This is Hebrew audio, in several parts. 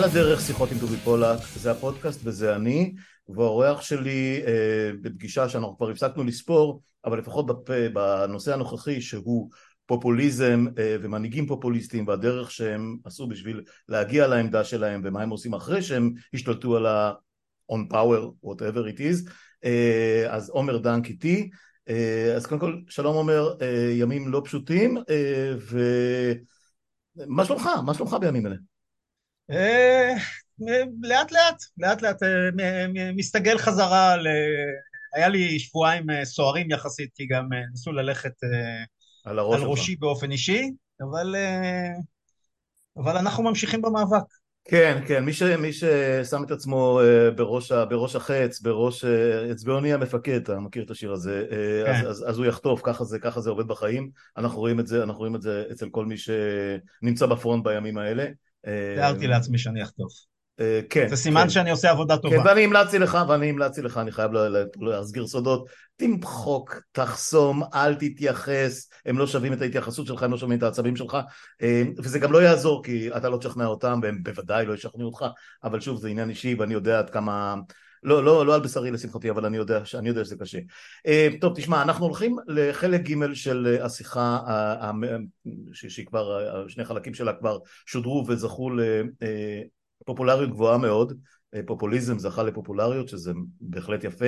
על הדרך שיחות עם דובי פולק, זה הפודקאסט וזה אני, והאורח שלי אה, בפגישה שאנחנו כבר הפסקנו לספור, אבל לפחות בפ... בנושא הנוכחי שהוא פופוליזם אה, ומנהיגים פופוליסטים והדרך שהם עשו בשביל להגיע לעמדה שלהם ומה הם עושים אחרי שהם השתלטו על ה... on power, whatever it is, אה, אז עומר דנק איתי, אה, אז קודם כל שלום עומר, אה, ימים לא פשוטים, אה, ומה שלומך? מה שלומך בימים אלה? אה, לאט לאט, לאט לאט אה, מסתגל חזרה, ל... היה לי שבועיים אה, סוערים יחסית, כי גם ניסו ללכת על, על ראשי באופן אישי, אבל, אבל אנחנו ממשיכים במאבק. כן, כן, מי, ש, מי ששם את עצמו בראש, בראש החץ, בראש אצבעוני המפקד, אתה מכיר את השיר הזה, כן. אז, אז, אז הוא יחטוף, ככה זה, ככה זה עובד בחיים, אנחנו רואים את זה, אנחנו רואים את זה אצל כל מי שנמצא בפרונט בימים האלה. תיארתי לעצמי שאני אחטוף. אה, כן. זה סימן כן. שאני עושה עבודה טובה. כן, ואני המלצתי לך, ואני המלצתי לך, אני חייב להסגיר סודות, תמחוק, תחסום, אל תתייחס, הם לא שווים את ההתייחסות שלך, הם לא שווים את העצבים שלך, אה, וזה גם לא יעזור, כי אתה לא תשכנע אותם, והם בוודאי לא ישכנעו אותך, אבל שוב, זה עניין אישי, ואני יודע עד כמה... לא, לא, לא על בשרי לשמחתי, אבל אני יודע, אני יודע שזה קשה. Uh, טוב, תשמע, אנחנו הולכים לחלק ג' של השיחה, שהיא כבר, שני חלקים שלה כבר שודרו וזכו לפופולריות גבוהה מאוד. פופוליזם זכה לפופולריות, שזה בהחלט יפה.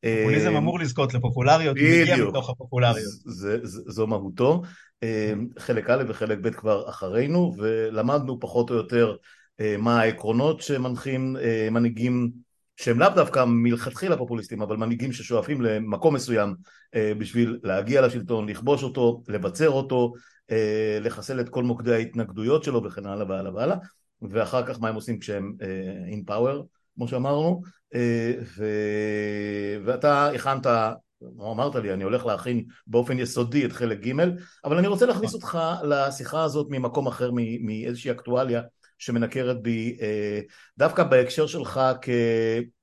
פופוליזם אמור לזכות לפופולריות, הוא מגיע מתוך הפופולריות. זו מהותו. חלק א' וחלק ב' כבר אחרינו, ולמדנו פחות או יותר מה העקרונות שמנחים מנהיגים שהם לאו דווקא מלכתחילה פופוליסטים, אבל מנהיגים ששואפים למקום מסוים אה, בשביל להגיע לשלטון, לכבוש אותו, לבצר אותו, אה, לחסל את כל מוקדי ההתנגדויות שלו וכן הלאה והלאה והלאה, ואחר כך מה הם עושים כשהם אה, in power, כמו שאמרנו, ו... ואתה הכנת אמרת לי, אני הולך להכין באופן יסודי את חלק ג', אבל אני רוצה להכניס אותך לשיחה הזאת ממקום אחר, מאיזושהי אקטואליה שמנקרת בי אה, דווקא בהקשר שלך כ...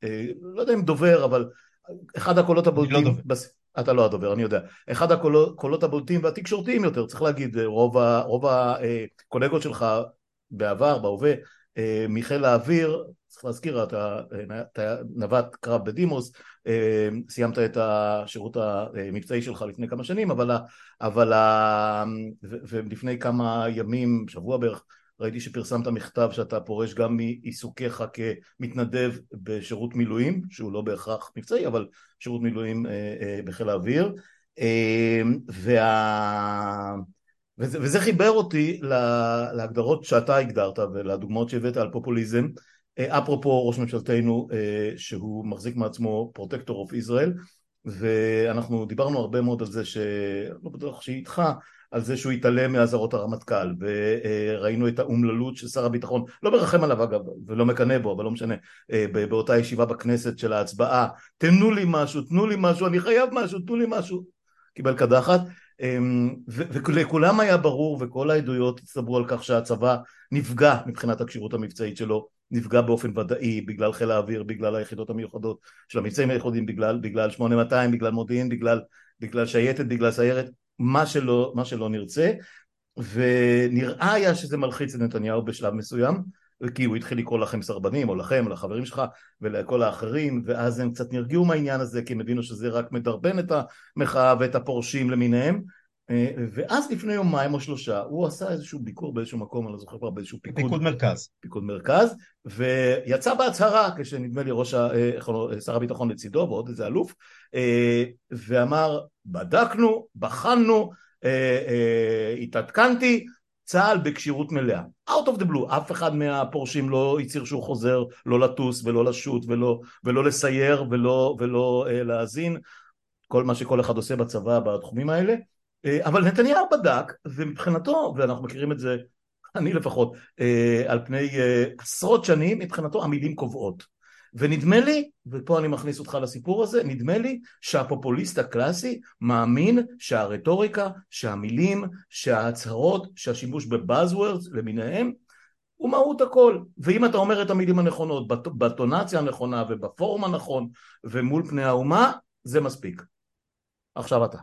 אה, לא יודע אם דובר, אבל אחד הקולות הבולטים... אני לא דובר. בס... אתה לא הדובר, אני יודע. אחד הקולות הבולטים והתקשורתיים יותר, צריך להגיד, רוב, ה... רוב הקולגות שלך בעבר, בהווה, מחיל האוויר, צריך להזכיר, אתה, אתה נווט קרב בדימוס, סיימת את השירות המבצעי שלך לפני כמה שנים, אבל, אבל ולפני כמה ימים, שבוע בערך, ראיתי שפרסמת מכתב שאתה פורש גם מעיסוקיך כמתנדב בשירות מילואים, שהוא לא בהכרח מבצעי, אבל שירות מילואים אה, אה, בחיל האוויר. אה, וה... וזה, וזה חיבר אותי להגדרות שאתה הגדרת ולדוגמאות שהבאת על פופוליזם. אפרופו ראש ממשלתנו שהוא מחזיק מעצמו פרוטקטור אוף ישראל ואנחנו דיברנו הרבה מאוד על זה שלא בטוח שהיא איתך על זה שהוא התעלם מאזהרות הרמטכ"ל וראינו את האומללות של שר הביטחון לא מרחם עליו אגב ולא מקנא בו אבל לא משנה באותה ישיבה בכנסת של ההצבעה תנו לי משהו תנו לי משהו אני חייב משהו תנו לי משהו קיבל קדחת ולכולם היה ברור וכל העדויות הצטברו על כך שהצבא נפגע מבחינת הכשירות המבצעית שלו נפגע באופן ודאי בגלל חיל האוויר, בגלל היחידות המיוחדות של המבצעים הייחודיים, בגלל, בגלל 8200, בגלל מודיעין, בגלל, בגלל שייטת, בגלל סיירת, מה שלא, מה שלא נרצה, ונראה היה שזה מלחיץ את נתניהו בשלב מסוים, כי הוא התחיל לקרוא לכם סרבנים, או לכם, או לחברים שלך, ולכל האחרים, ואז הם קצת נרגעו מהעניין הזה, כי הם הבינו שזה רק מדרבן את המחאה ואת הפורשים למיניהם, אה, ואז לפני יומיים או שלושה הוא עשה איזשהו ביקור באיזשהו מקום, אני לא זוכר כבר באיזשהו פיקוד, פיקוד מרכז, פיקוד מרכז, ויצא בהצהרה כשנדמה לי ראש ה, אה, שר הביטחון לצידו ועוד איזה אלוף, אה, ואמר בדקנו, בחנו, התעדכנתי, צה"ל בכשירות מלאה, out of the blue, אף אחד מהפורשים לא הצהיר שהוא חוזר לא לטוס ולא לשוט ולא, ולא לסייר ולא, ולא להאזין, כל מה שכל אחד עושה בצבא בתחומים האלה. אה, אבל נתניהו בדק ומבחינתו ואנחנו מכירים את זה אני לפחות אה, על פני אה, עשרות שנים מבחינתו המילים קובעות ונדמה לי ופה אני מכניס אותך לסיפור הזה נדמה לי שהפופוליסט הקלאסי מאמין שהרטוריקה שהמילים שההצהרות שהשימוש בבאזוורדס למיניהם הוא מהות הכל ואם אתה אומר את המילים הנכונות בטונציה הנכונה ובפורום הנכון ומול פני האומה זה מספיק עכשיו אתה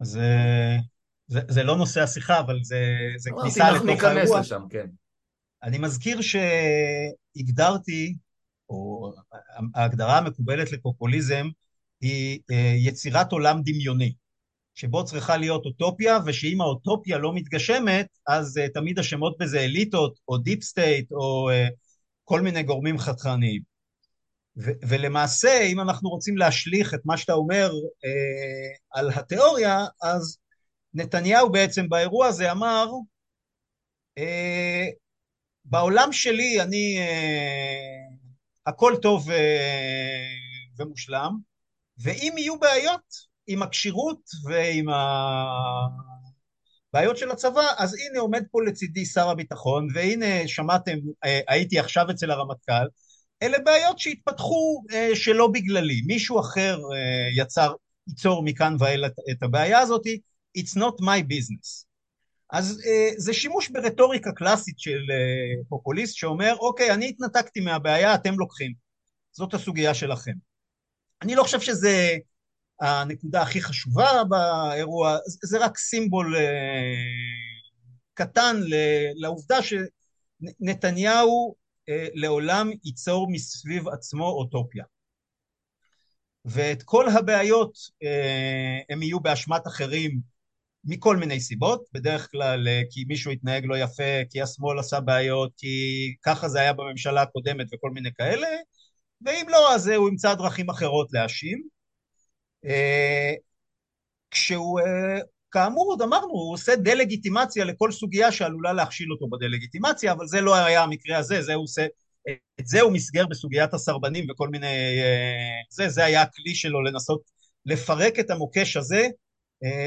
אז זה, זה לא נושא השיחה, אבל זה, זה כניסה לתוך האירוע. ניכנס לשם, כן. אני מזכיר שהגדרתי, ההגדרה המקובלת לפופוליזם היא אה, יצירת עולם דמיוני, שבו צריכה להיות אוטופיה, ושאם האוטופיה לא מתגשמת, אז אה, תמיד השמות בזה אליטות, או deep state, או אה, כל מיני גורמים חתרניים. ו- ולמעשה, אם אנחנו רוצים להשליך את מה שאתה אומר אה, על התיאוריה, אז נתניהו בעצם באירוע הזה אמר, uh, בעולם שלי אני, uh, הכל טוב uh, ומושלם, ואם יהיו בעיות, עם הכשירות ועם הבעיות של הצבא, אז הנה עומד פה לצידי שר הביטחון, והנה שמעתם, אה, הייתי עכשיו אצל הרמטכ"ל, אלה בעיות שהתפתחו אה, שלא בגללי, מישהו אחר אה, יצר, ייצור מכאן ואילך את הבעיה הזאת, it's not my business. אז זה שימוש ברטוריקה קלאסית של פופוליסט שאומר, אוקיי, אני התנתקתי מהבעיה, אתם לוקחים. זאת הסוגיה שלכם. אני לא חושב שזה הנקודה הכי חשובה באירוע, זה רק סימבול אה, קטן לעובדה שנתניהו אה, לעולם ייצור מסביב עצמו אוטופיה. ואת כל הבעיות אה, הם יהיו באשמת אחרים מכל מיני סיבות, בדרך כלל כי מישהו התנהג לא יפה, כי השמאל עשה בעיות, כי ככה זה היה בממשלה הקודמת וכל מיני כאלה, ואם לא, אז הוא ימצא דרכים אחרות להאשים. אה, כשהוא, אה, כאמור עוד אמרנו, הוא עושה דה-לגיטימציה לכל סוגיה שעלולה להכשיל אותו בדה-לגיטימציה, אבל זה לא היה המקרה הזה, זה הוא עושה, את זה הוא מסגר בסוגיית הסרבנים וכל מיני... אה, זה, זה היה הכלי שלו לנסות לפרק את המוקש הזה,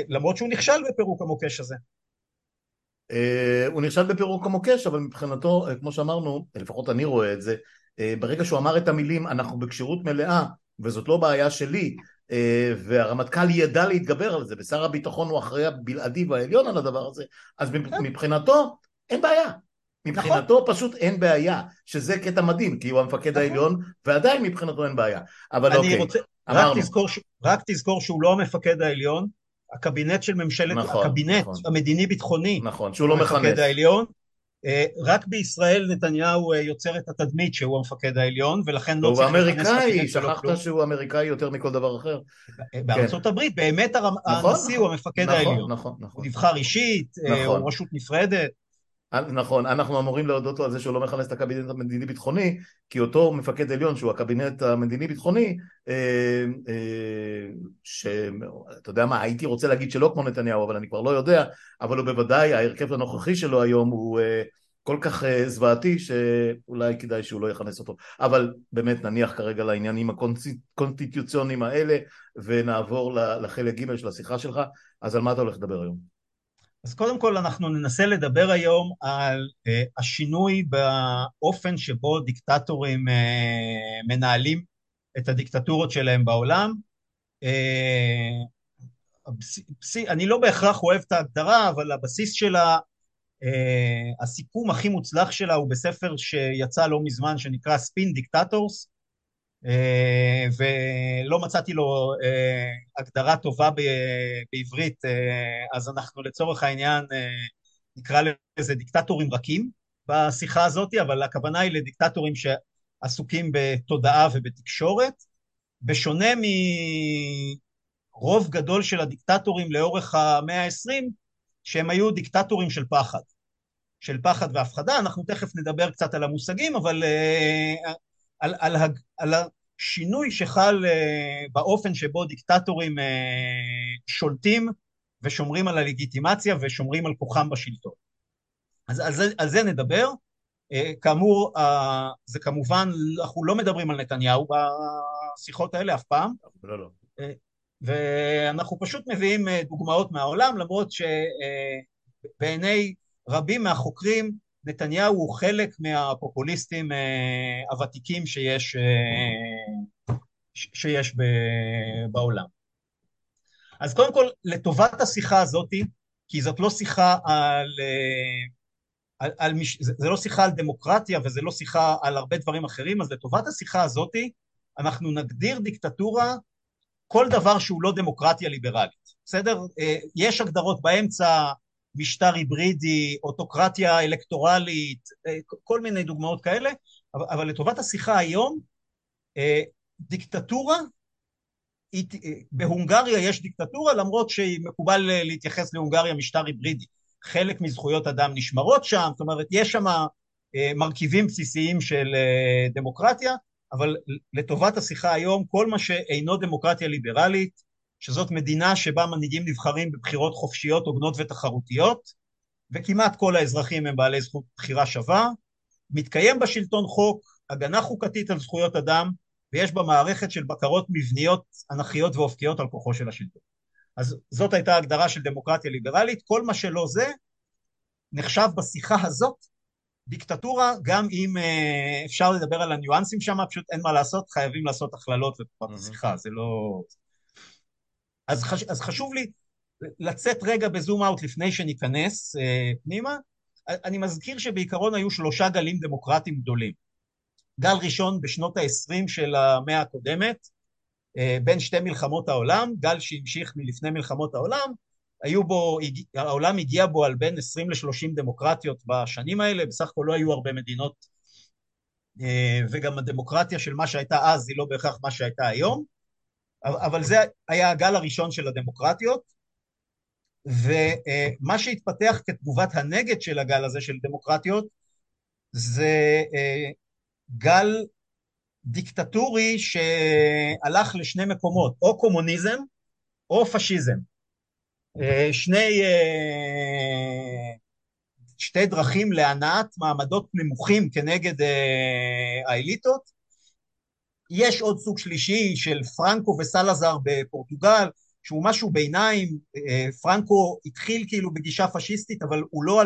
למרות שהוא נכשל בפירוק המוקש הזה. הוא נכשל בפירוק המוקש, אבל מבחינתו, כמו שאמרנו, לפחות אני רואה את זה, ברגע שהוא אמר את המילים אנחנו בכשירות מלאה וזאת לא בעיה שלי, אה, והרמטכ"ל ידע להתגבר על זה, ושר הביטחון הוא אחראי הבלעדי והעליון על הדבר הזה, אז כן. מבחינתו אין בעיה. מבחינתו נכון. פשוט אין בעיה, שזה קטע מדהים, כי הוא המפקד נכון. העליון, ועדיין מבחינתו אין בעיה. אבל אוקיי, רוצה, אמרנו. רק תזכור, רק תזכור שהוא לא המפקד העליון, הקבינט של ממשלת, נכון, הקבינט נכון. המדיני-ביטחוני, נכון, שהוא לא מכנס. המפקד העליון, אה, רק בישראל נתניהו אה, יוצר את התדמית שהוא המפקד העליון, ולכן לא צריך להיכנס לקבינט שלו כלום. שכחת שהוא אמריקאי יותר מכל דבר אחר. בארצות כן. הברית באמת הרמ... נכון, הנשיא נכון, הוא המפקד נכון, העליון. נכון, נכון. הוא נבחר אישית, אה, נכון. הוא רשות נפרדת. נכון, אנחנו אמורים להודות לו על זה שהוא לא מכנס את הקבינט המדיני-ביטחוני, כי אותו מפקד עליון שהוא הקבינט המדיני-ביטחוני, אה, אה, שאתה יודע מה, הייתי רוצה להגיד שלא כמו נתניהו, אבל אני כבר לא יודע, אבל הוא בוודאי, ההרכב הנוכחי שלו היום הוא אה, כל כך זוועתי, שאולי כדאי שהוא לא יכנס אותו. אבל באמת נניח כרגע לעניינים הקונסטיטוציוניים האלה, ונעבור לחלק ג' של השיחה שלך, אז על מה אתה הולך לדבר היום? אז קודם כל אנחנו ננסה לדבר היום על אה, השינוי באופן שבו דיקטטורים אה, מנהלים את הדיקטטורות שלהם בעולם. אה, הבס... אני לא בהכרח אוהב את ההגדרה, אבל הבסיס שלה, הסיכום הכי מוצלח שלה הוא בספר שיצא לא מזמן שנקרא Spin Dictators, אה, ולא מצאתי לו אה, הגדרה טובה בעברית, אה, אז אנחנו לצורך העניין נקרא לזה דיקטטורים רכים בשיחה הזאת, אבל הכוונה היא לדיקטטורים שעסוקים בתודעה ובתקשורת, בשונה מרוב גדול של הדיקטטורים לאורך המאה ה-20, שהם היו דיקטטורים של פחד. של פחד והפחדה, אנחנו תכף נדבר קצת על המושגים, אבל על, על, על השינוי שחל uh, באופן שבו דיקטטורים uh, שולטים ושומרים על הלגיטימציה ושומרים על כוחם בשלטון. אז על זה, על זה נדבר. Uh, כאמור, זה כמובן, אנחנו לא מדברים על נתניהו בשיחות האלה אף פעם. לא, לא. ואנחנו פשוט מביאים דוגמאות מהעולם, למרות שבעיני רבים מהחוקרים נתניהו הוא חלק מהפופוליסטים אה, הוותיקים שיש, אה, שיש בעולם. אז קודם כל, לטובת השיחה הזאתי, כי זאת לא שיחה על... אה, על, על מש... זה לא שיחה על דמוקרטיה וזה לא שיחה על הרבה דברים אחרים, אז לטובת השיחה הזאתי אנחנו נגדיר דיקטטורה כל דבר שהוא לא דמוקרטיה ליברלית, בסדר? יש הגדרות באמצע, משטר היברידי, אוטוקרטיה אלקטורלית, כל מיני דוגמאות כאלה, אבל לטובת השיחה היום, דיקטטורה, בהונגריה יש דיקטטורה למרות שמקובל להתייחס להונגריה משטר היברידי. חלק מזכויות אדם נשמרות שם, זאת אומרת יש שם מרכיבים בסיסיים של דמוקרטיה, אבל לטובת השיחה היום, כל מה שאינו דמוקרטיה ליברלית, שזאת מדינה שבה מנהיגים נבחרים בבחירות חופשיות, הוגנות ותחרותיות, וכמעט כל האזרחים הם בעלי זכות בחירה שווה, מתקיים בשלטון חוק, הגנה חוקתית על זכויות אדם, ויש בה מערכת של בקרות מבניות, אנכיות ואופקיות על כוחו של השלטון. אז זאת הייתה הגדרה של דמוקרטיה ליברלית, כל מה שלא זה נחשב בשיחה הזאת דיקטטורה, גם אם אה, אפשר לדבר על הניואנסים שם, פשוט אין מה לעשות, חייבים לעשות הכללות לתקופת השיחה, זה לא... אז, חש... אז חשוב לי לצאת רגע בזום אאוט לפני שניכנס אה, פנימה. אני מזכיר שבעיקרון היו שלושה גלים דמוקרטיים גדולים. גל ראשון בשנות ה-20 של המאה הקודמת, אה, בין שתי מלחמות העולם, גל שהמשיך מלפני מלחמות העולם, היו בו, העולם הגיע בו על בין 20 ל-30 דמוקרטיות בשנים האלה, בסך הכל לא היו הרבה מדינות, אה, וגם הדמוקרטיה של מה שהייתה אז היא לא בהכרח מה שהייתה היום, אבל זה היה הגל הראשון של הדמוקרטיות, ומה שהתפתח כתגובת הנגד של הגל הזה של דמוקרטיות זה אה, גל דיקטטורי שהלך לשני מקומות, או קומוניזם או פשיזם. אה, שני, אה, שתי דרכים להנעת מעמדות נמוכים כנגד האליטות. יש עוד סוג שלישי של פרנקו וסלאזר בפורטוגל, שהוא משהו ביניים, פרנקו התחיל כאילו בגישה פשיסטית, אבל הוא לא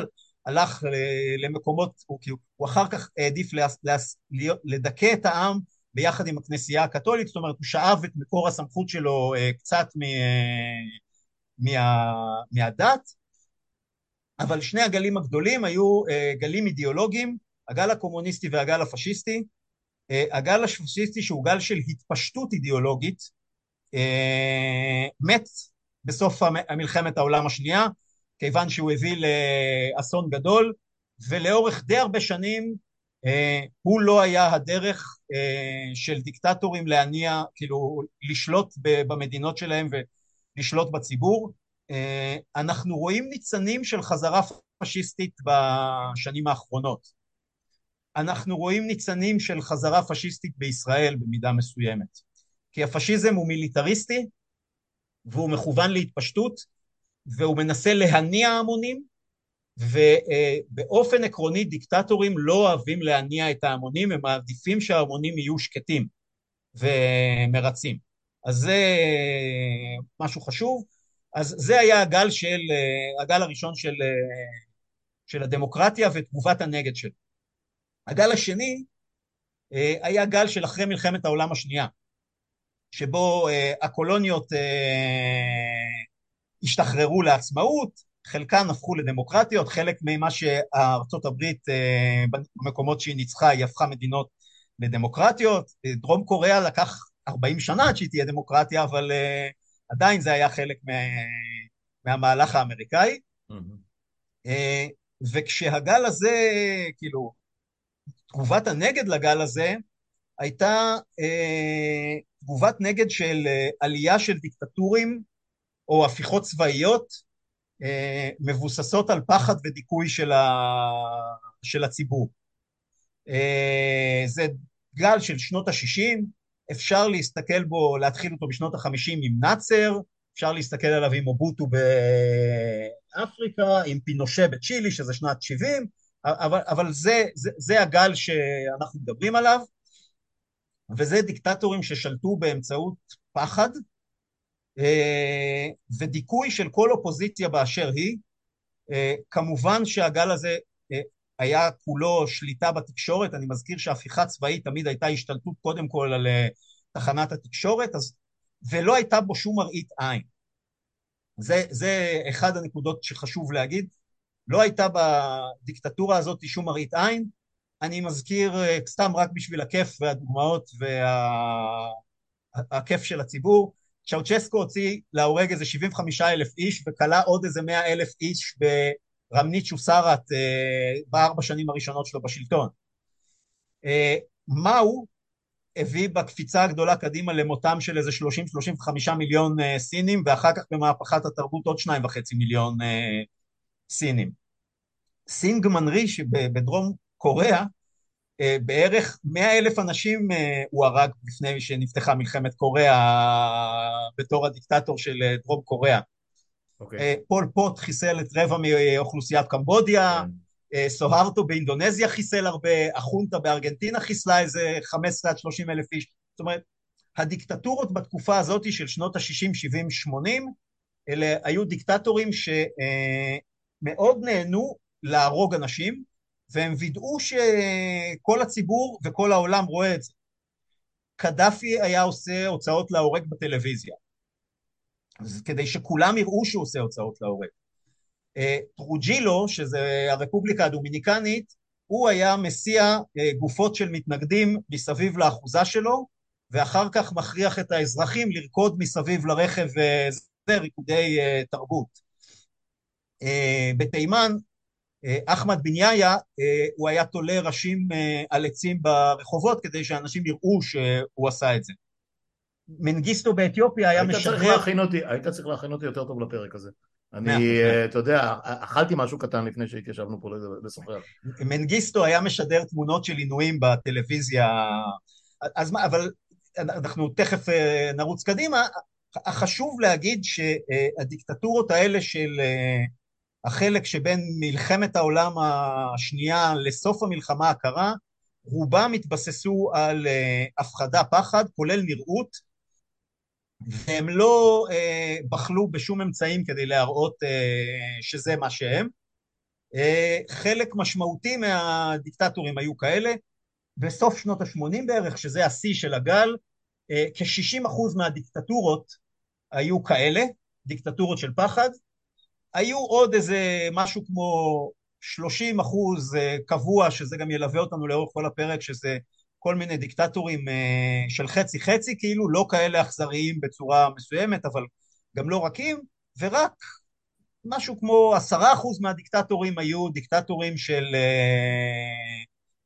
הלך למקומות, הוא, כאילו, הוא אחר כך העדיף לדכא את העם ביחד עם הכנסייה הקתולית, זאת אומרת הוא שאב את מקור הסמכות שלו קצת מ... מה, מהדת, אבל שני הגלים הגדולים היו גלים אידיאולוגיים, הגל הקומוניסטי והגל הפשיסטי. Uh, הגל הפשיסטי שהוא גל של התפשטות אידיאולוגית, uh, מת בסוף מלחמת העולם השנייה, כיוון שהוא הביא לאסון גדול, ולאורך די הרבה שנים uh, הוא לא היה הדרך של דיקטטורים להניע, כאילו לשלוט במדינות שלהם לשלוט בציבור. אה, אנחנו רואים ניצנים של חזרה פשיסטית בשנים האחרונות. אנחנו רואים ניצנים של חזרה פשיסטית בישראל במידה מסוימת. כי הפשיזם הוא מיליטריסטי והוא מכוון להתפשטות והוא מנסה להניע המונים ובאופן עקרוני דיקטטורים לא אוהבים להניע את ההמונים, הם מעדיפים שההמונים יהיו שקטים ומרצים. אז זה משהו חשוב. אז זה היה הגל של, הגל הראשון של, של הדמוקרטיה ותגובת הנגד שלו. הגל השני היה גל של אחרי מלחמת העולם השנייה, שבו הקולוניות השתחררו לעצמאות, חלקן הפכו לדמוקרטיות, חלק ממה שארצות הברית במקומות שהיא ניצחה היא הפכה מדינות לדמוקרטיות, דרום קוריאה לקח 40 שנה עד שהיא תהיה דמוקרטיה, אבל עדיין זה היה חלק מה, מהמהלך האמריקאי. Mm-hmm. וכשהגל הזה, כאילו, תגובת הנגד לגל הזה הייתה uh, תגובת נגד של uh, עלייה של דיקטטורים או הפיכות צבאיות uh, מבוססות על פחד ודיכוי של, ה, של הציבור. Uh, זה גל של שנות ה-60, אפשר להסתכל בו, להתחיל אותו בשנות החמישים עם נאצר, אפשר להסתכל עליו עם אובוטו באפריקה, עם פינושה בצ'ילי, שזה שנת 70, אבל, אבל זה, זה, זה הגל שאנחנו מדברים עליו, וזה דיקטטורים ששלטו באמצעות פחד אה, ודיכוי של כל אופוזיציה באשר היא. אה, כמובן שהגל הזה אה, היה כולו שליטה בתקשורת, אני מזכיר שהפיכה צבאית תמיד הייתה השתלטות קודם כל על תחנת התקשורת, אז, ולא הייתה בו שום מראית עין. זה, זה אחד הנקודות שחשוב להגיד. לא הייתה בדיקטטורה הזאת שום מראית עין. אני מזכיר אה, סתם רק בשביל הכיף והדוגמאות והכיף של הציבור, צ'אוצ'סקו הוציא להורג איזה 75 אלף איש וכלה עוד איזה 100 אלף איש ברמנית שוסרת אה, בארבע שנים הראשונות שלו בשלטון. אה, מאו הביא בקפיצה הגדולה קדימה למותם של איזה 30-35 מיליון סינים ואחר כך במהפכת התרבות עוד שניים וחצי מיליון אה, סינים. סינג מנרי שבדרום קוריאה אה, בערך מאה אלף אנשים אה, הוא הרג לפני שנפתחה מלחמת קוריאה בתור הדיקטטור של אה, דרום קוריאה. Okay. אוקיי. פול פוט חיסל את רבע מאוכלוסיית קמבודיה, okay. כן. סוהרטו באינדונזיה חיסל הרבה, החונטה בארגנטינה חיסלה איזה 15 עד 30 אלף איש. זאת אומרת, הדיקטטורות בתקופה הזאת של שנות ה-60, 70, 80, אלה היו דיקטטורים שמאוד נהנו להרוג אנשים, והם וידאו שכל הציבור וכל העולם רואה את זה. קדאפי היה עושה הוצאות להורג בטלוויזיה, כדי שכולם יראו שהוא עושה הוצאות להורג. אה, טרוג'ילו, שזה הרפובליקה הדומיניקנית, הוא היה מסיע אה, גופות של מתנגדים מסביב לאחוזה שלו, ואחר כך מכריח את האזרחים לרקוד מסביב לרכב, אה, זה ריקודי תרבות. בתימן אה, אחמד בן יאיה, אה, הוא היה תולה ראשים אה, על עצים ברחובות כדי שאנשים יראו שהוא עשה את זה. מנגיסטו באתיופיה היה משחרר... היית צריך להכין אותי יותר טוב לפרק הזה. אני, אתה יודע, אכלתי משהו קטן לפני שהתיישבנו פה לשוחח. מנגיסטו היה משדר תמונות של עינויים בטלוויזיה, אז מה, אבל אנחנו תכף נרוץ קדימה. חשוב להגיד שהדיקטטורות האלה של החלק שבין מלחמת העולם השנייה לסוף המלחמה הקרה, רובם התבססו על uh, הפחדה פחד, כולל נראות, והם לא uh, בחלו בשום אמצעים כדי להראות uh, שזה מה שהם. Uh, חלק משמעותי מהדיקטטורים היו כאלה. בסוף שנות ה-80 בערך, שזה השיא של הגל, uh, כ-60% מהדיקטטורות היו כאלה, דיקטטורות של פחד, היו עוד איזה משהו כמו 30 אחוז אה, קבוע, שזה גם ילווה אותנו לאורך כל הפרק, שזה כל מיני דיקטטורים אה, של חצי חצי, כאילו לא כאלה אכזריים בצורה מסוימת, אבל גם לא רכים, ורק משהו כמו עשרה אחוז מהדיקטטורים היו דיקטטורים של... אה,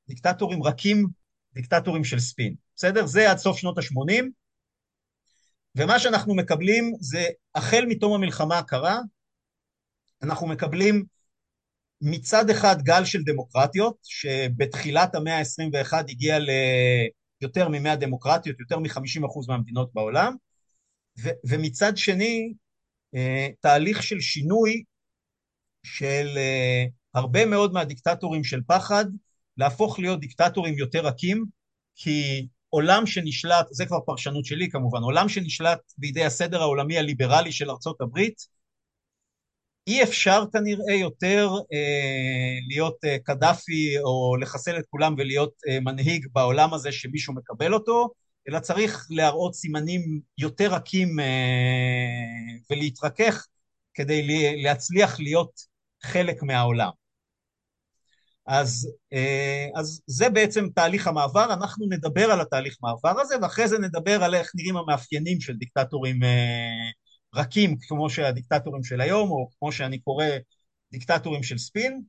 דיקטטורים רכים, דיקטטורים של ספין. בסדר? זה עד סוף שנות ה-80, ומה שאנחנו מקבלים זה החל מתום המלחמה הקרה, אנחנו מקבלים מצד אחד גל של דמוקרטיות, שבתחילת המאה ה-21 הגיע ליותר מ-100 דמוקרטיות, יותר מ-50% מהמדינות בעולם, ו- ומצד שני, אה, תהליך של שינוי של אה, הרבה מאוד מהדיקטטורים של פחד, להפוך להיות דיקטטורים יותר רכים, כי עולם שנשלט, זה כבר פרשנות שלי כמובן, עולם שנשלט בידי הסדר העולמי הליברלי של ארצות הברית, אי אפשר כנראה יותר אה, להיות אה, קדאפי או לחסל את כולם ולהיות אה, מנהיג בעולם הזה שמישהו מקבל אותו, אלא צריך להראות סימנים יותר רכים אה, ולהתרכך כדי להצליח להיות חלק מהעולם. אז, אה, אז זה בעצם תהליך המעבר, אנחנו נדבר על התהליך מעבר הזה ואחרי זה נדבר על איך נראים המאפיינים של דיקטטורים אה, רכים כמו שהדיקטטורים של היום, או כמו שאני קורא דיקטטורים של ספין,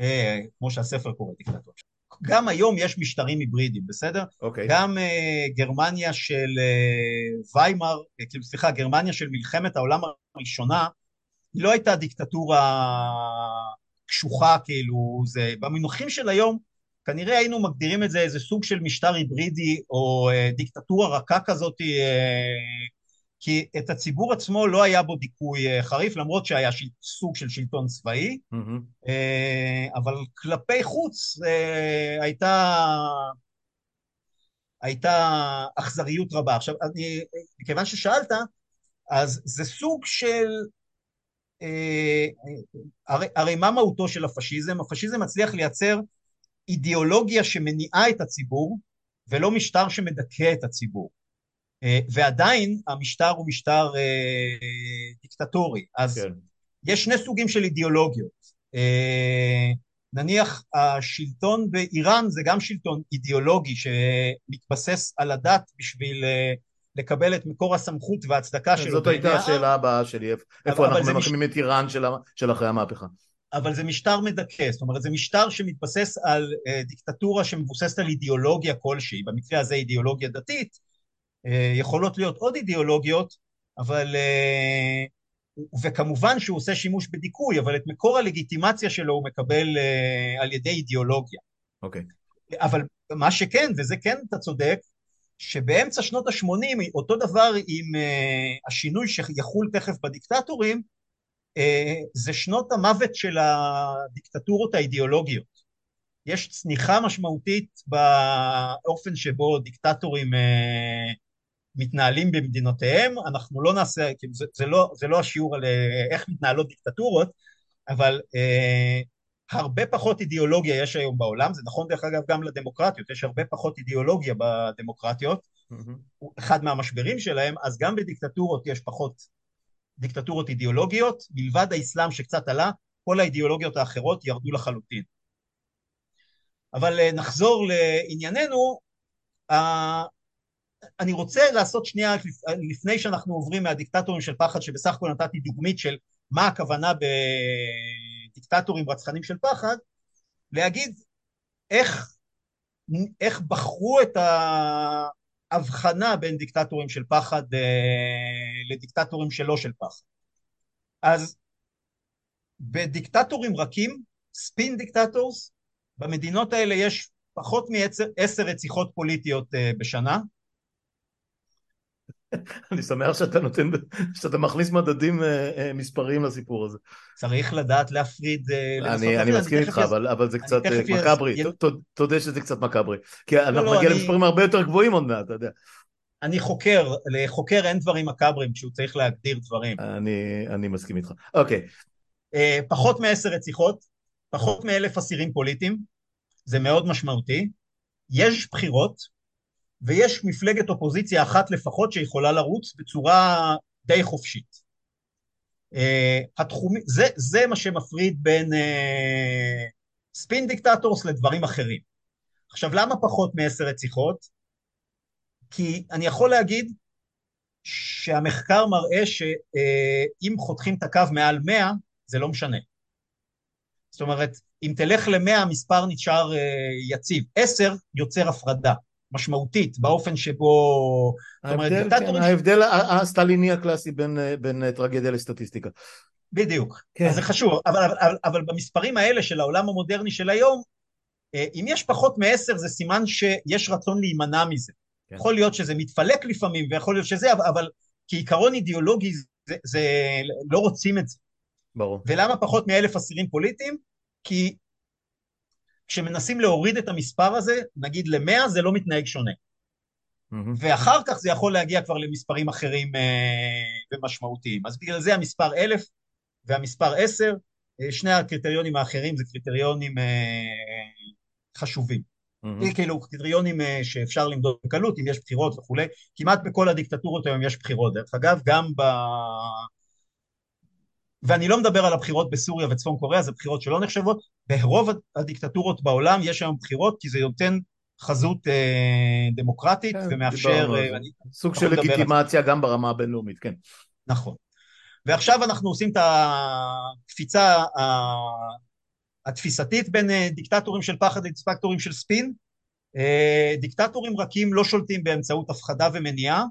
אה, כמו שהספר קורא דיקטטורים. גם היום יש משטרים היברידיים, בסדר? אוקיי. Okay. גם uh, גרמניה של uh, ויימאר, כאילו סליחה, גרמניה של מלחמת העולם הראשונה, היא לא הייתה דיקטטורה קשוחה, כאילו, זה, במינוחים של היום, כנראה היינו מגדירים את זה איזה סוג של משטר היברידי, או uh, דיקטטורה רכה כזאת, uh, כי את הציבור עצמו לא היה בו דיכוי אה, חריף, למרות שהיה של, סוג של שלטון צבאי, mm-hmm. אבל כלפי חוץ אה, הייתה, הייתה אכזריות רבה. עכשיו, אני, מכיוון ששאלת, אז זה סוג של... הרי, הרי מה מהותו של הפשיזם? הפשיזם מצליח לייצר אידיאולוגיה שמניעה את הציבור, ולא משטר שמדכא את הציבור. אה, ועדיין המשטר הוא משטר אה, דיקטטורי. אז כן. יש שני סוגים של אידיאולוגיות. אה, נניח השלטון באיראן זה גם שלטון אידיאולוגי שמתבסס על הדת בשביל לקבל את מקור הסמכות וההצדקה שלו. זאת הייתה השאלה הבאה שלי, איפה אנחנו ממקמים את איראן של אחרי המהפכה. אבל זה משטר מדכא, זאת אומרת זה משטר שמתבסס על דיקטטורה שמבוססת על אידיאולוגיה כלשהי, במקרה הזה אידיאולוגיה דתית, יכולות להיות עוד אידיאולוגיות, אבל... אה, וכמובן שהוא עושה שימוש בדיכוי, אבל את מקור הלגיטימציה שלו הוא מקבל אה, על ידי אידיאולוגיה. אוקיי. Okay. אבל מה שכן, וזה כן אתה צודק, שבאמצע שנות ה-80, אותו דבר עם השינוי שיחול תכף בדיקטטורים, זה שנות המוות של הדיקטטורות האידיאולוגיות. יש צניחה משמעותית באופן שבו דיקטטורים מתנהלים במדינותיהם, אנחנו לא נעשה, כאילו זה, זה, לא, זה לא השיעור על איך מתנהלות דיקטטורות, אבל uh, הרבה פחות אידיאולוגיה יש היום בעולם, זה נכון דרך אגב גם לדמוקרטיות, יש הרבה פחות אידיאולוגיה בדמוקרטיות, mm-hmm. אחד מהמשברים שלהם, אז גם בדיקטטורות יש פחות דיקטטורות אידיאולוגיות, מלבד האסלאם שקצת עלה, כל האידיאולוגיות האחרות ירדו לחלוטין. אבל אה, נחזור לענייננו, אני רוצה לעשות שנייה לפני שאנחנו עוברים מהדיקטטורים של פחד, שבסך הכל נתתי דוגמית של מה הכוונה ב... דיקטטורים רצחנים של פחד, להגיד איך, איך בחרו את ההבחנה בין דיקטטורים של פחד אה, לדיקטטורים שלא של פחד. אז בדיקטטורים רכים, spin dictators, במדינות האלה יש פחות מעשר רציחות פוליטיות אה, בשנה, אני שמח שאתה נותן, שאתה מכניס מדדים אה, אה, מספריים לסיפור הזה. צריך לדעת להפריד. אה, אני, אני מסכים איתך, אבל, אבל זה קצת מקאברי, תודה שזה קצת מקאברי. כי לא, אנחנו נגיע למספרים הרבה יותר גבוהים עוד מעט, אתה יודע. אני חוקר, לחוקר אין דברים מקאברים כשהוא צריך להגדיר דברים. אני, אני מסכים איתך. אוקיי. פחות מעשר רציחות, פחות מאלף אסירים פוליטיים, זה מאוד משמעותי. יש בחירות, ויש מפלגת אופוזיציה אחת לפחות שיכולה לרוץ בצורה די חופשית. Uh, התחומ... זה, זה מה שמפריד בין ספין uh, דיקטטורס לדברים אחרים. עכשיו, למה פחות מעשר רציחות? כי אני יכול להגיד שהמחקר מראה שאם uh, חותכים את הקו מעל 100, זה לא משנה. זאת אומרת, אם תלך ל-100, המספר נשאר uh, יציב. 10 יוצר הפרדה. משמעותית באופן שבו... ההבדל, כן, ההבדל הסטליני הקלאסי בין, בין טרגדיה לסטטיסטיקה. בדיוק, כן. אז זה חשוב, אבל, אבל, אבל במספרים האלה של העולם המודרני של היום, אה, אם יש פחות מעשר זה סימן שיש רצון להימנע מזה. כן. יכול להיות שזה מתפלק לפעמים ויכול להיות שזה, אבל כעיקרון אידיאולוגי זה, זה, לא רוצים את זה. ברור. ולמה פחות מאלף אסירים פוליטיים? כי כשמנסים להוריד את המספר הזה, נגיד למאה, זה לא מתנהג שונה. Mm-hmm. ואחר כך זה יכול להגיע כבר למספרים אחרים אה, ומשמעותיים. אז בגלל זה המספר אלף והמספר עשר, אה, שני הקריטריונים האחרים זה קריטריונים אה, חשובים. Mm-hmm. כאילו קריטריונים אה, שאפשר למדוד בקלות, אם יש בחירות וכולי, כמעט בכל הדיקטטורות היום יש בחירות. דרך אגב, גם ב... ואני לא מדבר על הבחירות בסוריה וצפון קוריאה, זה בחירות שלא נחשבות, ברוב הדיקטטורות בעולם יש היום בחירות כי זה נותן חזות אה, דמוקרטית כן, ומאפשר... אה, סוג של לגיטימציה גם ברמה הבינלאומית, כן. נכון. ועכשיו אנחנו עושים את הקפיצה התפיסתית בין אה, דיקטטורים של פחד לדיקטטורים של ספין. אה, דיקטטורים רכים לא שולטים באמצעות הפחדה ומניעה,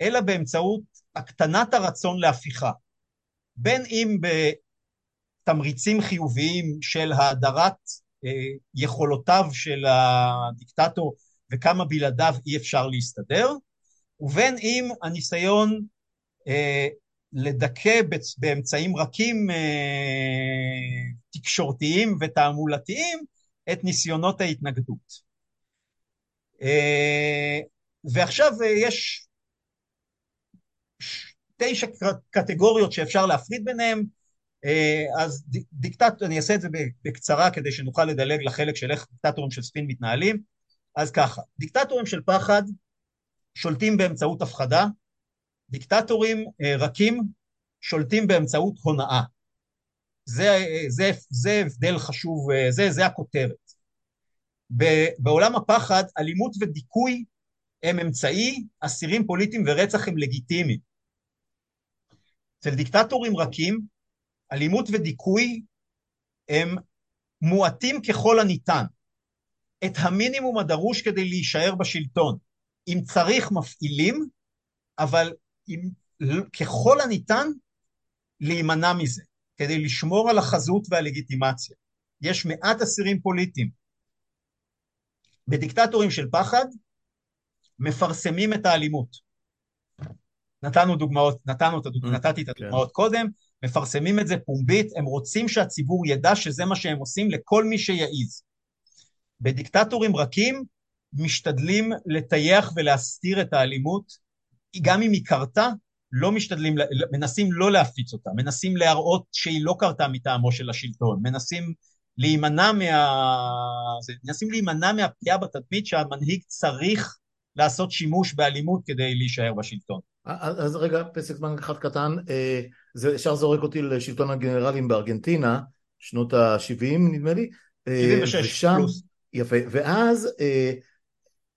אלא באמצעות הקטנת הרצון להפיכה. בין אם בתמריצים חיוביים של האדרת אה, יכולותיו של הדיקטטור וכמה בלעדיו אי אפשר להסתדר, ובין אם הניסיון אה, לדכא באמצעים רכים אה, תקשורתיים ותעמולתיים את ניסיונות ההתנגדות. ועכשיו יש תשע קטגוריות שאפשר להפריד ביניהם, אה, אז דיקטטור, אני אעשה את זה בקצרה כדי שנוכל לדלג לחלק של איך דיקטטורים של ספין מתנהלים. אז ככה, דיקטטורים של פחד שולטים באמצעות הפחדה, דיקטטורים אה, רכים שולטים באמצעות הונאה. זה, זה, זה הבדל חשוב, אה, זה, זה הכותרת. בעולם הפחד, אלימות ודיכוי הם אמצעי, אסירים פוליטיים ורצח הם לגיטימיים. אצל דיקטטורים רכים, אלימות ודיכוי הם מועטים ככל הניתן. את המינימום הדרוש כדי להישאר בשלטון. אם צריך מפעילים, אבל אם, ככל הניתן להימנע מזה, כדי לשמור על החזות והלגיטימציה. יש מעט אסירים פוליטיים. בדיקטטורים של פחד מפרסמים את האלימות. נתנו דוגמאות, נתנו הדוגמאות, mm, נתתי את הדוגמאות כן. קודם, מפרסמים את זה פומבית, הם רוצים שהציבור ידע שזה מה שהם עושים לכל מי שיעיז. בדיקטטורים רכים משתדלים לטייח ולהסתיר את האלימות, גם אם היא קרתה, לא משתדלים, מנסים לא להפיץ אותה, מנסים להראות שהיא לא קרתה מטעמו של השלטון, מנסים להימנע מה... מנסים להימנע מהפגיעה בתדמית שהמנהיג צריך לעשות שימוש באלימות כדי להישאר בשלטון. אז רגע, פסק זמן אחד קטן, אה, זה ישר זורק אותי לשלטון הגנרלים בארגנטינה, שנות ה-70 נדמה לי. 76 אה, ושם, פלוס. יפה, ואז אה,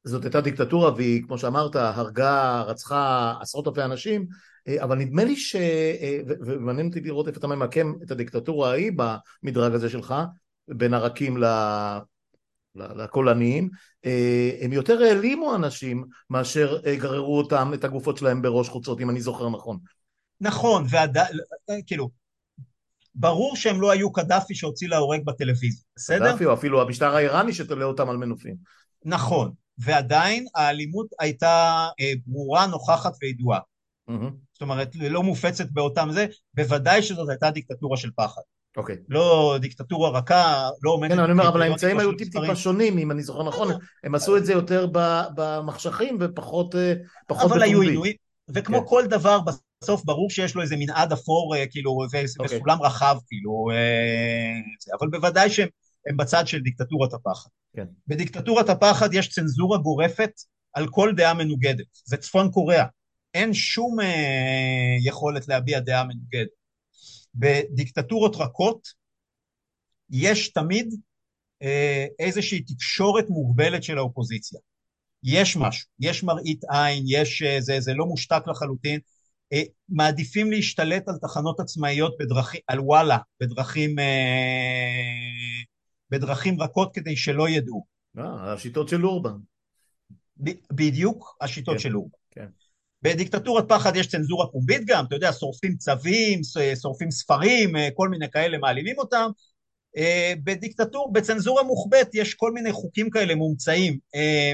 זאת הייתה דיקטטורה והיא, כמו שאמרת, הרגה, רצחה עשרות אלפי אנשים, אבל נדמה לי ש... ומעניין אותי לראות איפה אתה ממקם את הדיקטטורה ההיא במדרג הזה שלך, בין הרכים ל... לקולניים, אה, הם יותר העלימו אנשים מאשר אה, גררו אותם, את הגופות שלהם בראש חוצות, אם אני זוכר נכון. נכון, ועדיין, אה, כאילו, ברור שהם לא היו קדאפי שהוציא להורג בטלוויזיה, בסדר? קדאפי או אפילו המשטר האיראני שתולה אותם על מנופים. נכון, ועדיין האלימות הייתה ברורה, נוכחת וידועה. Mm-hmm. זאת אומרת, לא מופצת באותם זה, בוודאי שזאת הייתה דיקטטורה של פחד. אוקיי. לא דיקטטורה רכה, לא עומדת... כן, אני אומר, אבל האמצעים היו טיפ-טיפה שונים, אם אני זוכר נכון, הם עשו את זה יותר במחשכים ופחות אה, בפומבי. אבל היו עינויים, וכמו כן. כל דבר, בסוף ברור שיש לו איזה מנעד אפור, אה, כאילו, אוקיי. וסולם רחב, כאילו, אה, אבל בוודאי שהם בצד של דיקטטורת הפחד. כן. בדיקטטורת הפחד יש צנזורה גורפת על כל דעה מנוגדת. זה צפון קוריאה. אין שום יכולת להביע דעה מנוגדת. בדיקטטורות רכות יש תמיד אה, איזושהי תקשורת מוגבלת של האופוזיציה. יש משהו, יש מראית עין, יש, אה, זה, זה לא מושתק לחלוטין. אה, מעדיפים להשתלט על תחנות עצמאיות בדרכים, על וואלה, בדרכים, בדרכים רכות כדי שלא ידעו. השיטות של אורבן. בדיוק השיטות כן, של אורבן. כן. בדיקטטורת פחד יש צנזורה פומבית גם, אתה יודע, שורפים צווים, שורפים ספרים, אה, כל מיני כאלה, מעלימים אותם. אה, בדיקטטור, בצנזורה מוחבאת יש כל מיני חוקים כאלה מומצאים. אה,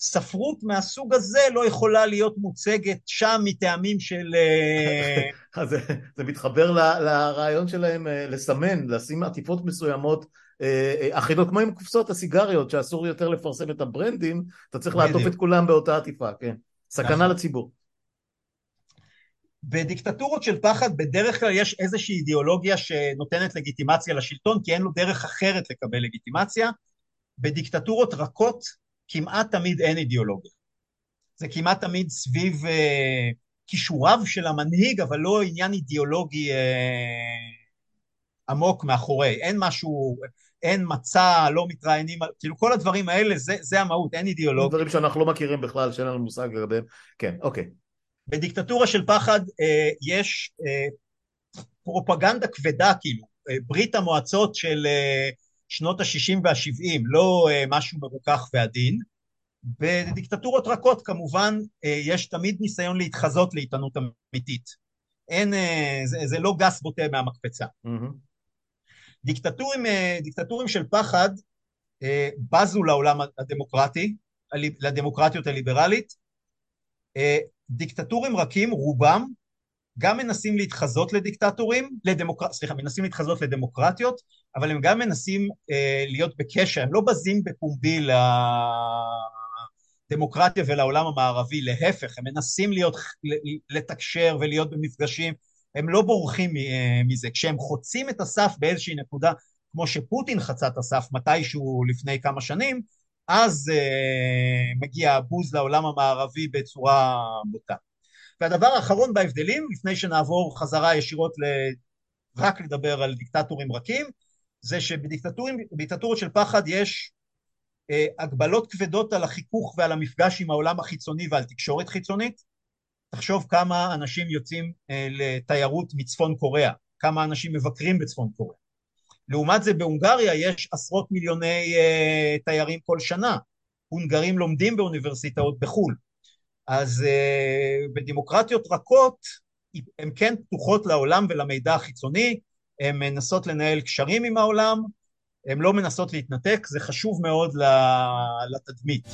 ספרות מהסוג הזה לא יכולה להיות מוצגת שם מטעמים של... זה, זה מתחבר לרעיון שלהם לסמן, לשים עטיפות מסוימות אחידות, כמו עם קופסות הסיגריות, שאסור יותר לפרסם את הברנדים, אתה צריך לעטוף את כולם באותה עטיפה, כן. סכנה נכון. לציבור. בדיקטטורות של פחד בדרך כלל יש איזושהי אידיאולוגיה שנותנת לגיטימציה לשלטון כי אין לו דרך אחרת לקבל לגיטימציה. בדיקטטורות רכות כמעט תמיד אין אידיאולוגיה. זה כמעט תמיד סביב אה, כישוריו של המנהיג אבל לא עניין אידיאולוגי אה, עמוק מאחורי. אין משהו, אין מצע, לא מתראיינים, כאילו כל הדברים האלה זה, זה המהות, אין אידיאולוגיה. דברים שאנחנו לא מכירים בכלל, שאין לנו מושג לגביהם. כן, אוקיי. בדיקטטורה של פחד אה, יש אה, פרופגנדה כבדה כאילו, אה, ברית המועצות של שנות ה-60 וה-70, לא משהו מרוכך ועדין. בדיקטטורות רכות כמובן יש תמיד ניסיון להתחזות לאיתנות אמיתית. אין, זה, זה לא גס בוטה מהמקפצה. Mm-hmm. דיקטטורים, דיקטטורים של פחד בזו לעולם הדמוקרטי, לדמוקרטיות הליברלית, דיקטטורים רכים, רובם, גם מנסים להתחזות לדיקטטורים, לדמוקר... סליחה, מנסים להתחזות לדמוקרטיות, אבל הם גם מנסים אה, להיות בקשר, הם לא בזים בפומבי לדמוקרטיה ולעולם המערבי, להפך, הם מנסים להיות, לתקשר ולהיות במפגשים, הם לא בורחים אה, מזה. כשהם חוצים את הסף באיזושהי נקודה, כמו שפוטין חצה את הסף מתישהו לפני כמה שנים, אז uh, מגיע הבוז לעולם המערבי בצורה בוטה. והדבר האחרון בהבדלים, לפני שנעבור חזרה ישירות ל... רק לדבר על דיקטטורים רכים, זה שבדיקטטורות של פחד יש הגבלות כבדות על החיכוך ועל המפגש עם העולם החיצוני ועל תקשורת חיצונית. תחשוב כמה אנשים יוצאים לתיירות מצפון קוריאה, כמה אנשים מבקרים בצפון קוריאה. לעומת זה בהונגריה יש עשרות מיליוני תיירים כל שנה. הונגרים לומדים באוניברסיטאות בחו"ל. אז בדמוקרטיות רכות הן כן פתוחות לעולם ולמידע החיצוני, הן מנסות לנהל קשרים עם העולם, הן לא מנסות להתנתק, זה חשוב מאוד לתדמית.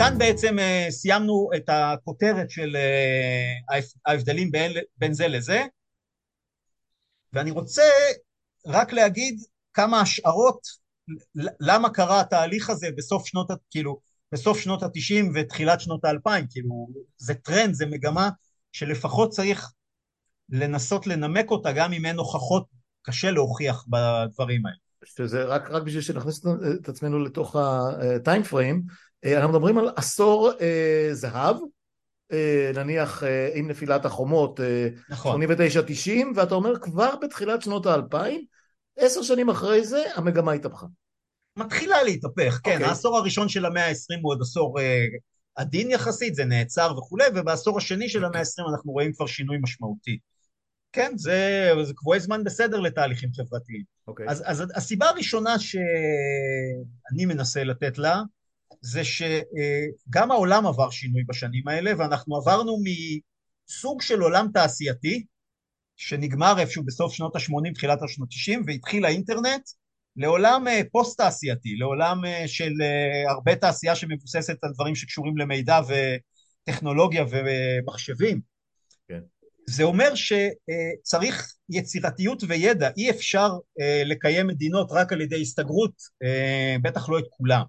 כאן בעצם סיימנו את הכותרת של ההבדלים בין זה לזה, ואני רוצה רק להגיד כמה השערות למה קרה התהליך הזה בסוף שנות, כאילו, בסוף שנות התשעים ותחילת שנות האלפיים, כאילו, זה טרנד, זה מגמה שלפחות צריך לנסות לנמק אותה, גם אם אין הוכחות, קשה להוכיח בדברים האלה. שזה רק, רק בשביל שנכניס את עצמנו לתוך הטיים פריים, אנחנו מדברים על עשור אה, זהב, אה, נניח אה, עם נפילת החומות, נכון. 89-90, ואתה אומר כבר בתחילת שנות האלפיים, עשר שנים אחרי זה המגמה התהפכה. מתחילה להתהפך, כן, okay. אוקיי. העשור הראשון של המאה ה-20 הוא עוד עשור אה, עדין יחסית, זה נעצר וכולי, ובעשור השני של המאה ה-20 אנחנו רואים כבר שינוי משמעותי. כן, זה, זה קבועי זמן בסדר לתהליכים חברתיים. Okay. אוקיי. אז, אז הסיבה הראשונה שאני מנסה לתת לה, זה שגם העולם עבר שינוי בשנים האלה, ואנחנו עברנו מסוג של עולם תעשייתי, שנגמר איפשהו בסוף שנות ה-80, תחילת השנות ה-90, והתחיל האינטרנט, לעולם אה, פוסט-תעשייתי, לעולם אה, של אה, הרבה תעשייה שמבוססת על דברים שקשורים למידע וטכנולוגיה ומחשבים. כן. זה אומר שצריך יצירתיות וידע, אי אפשר לקיים מדינות רק על ידי הסתגרות, בטח לא את כולם.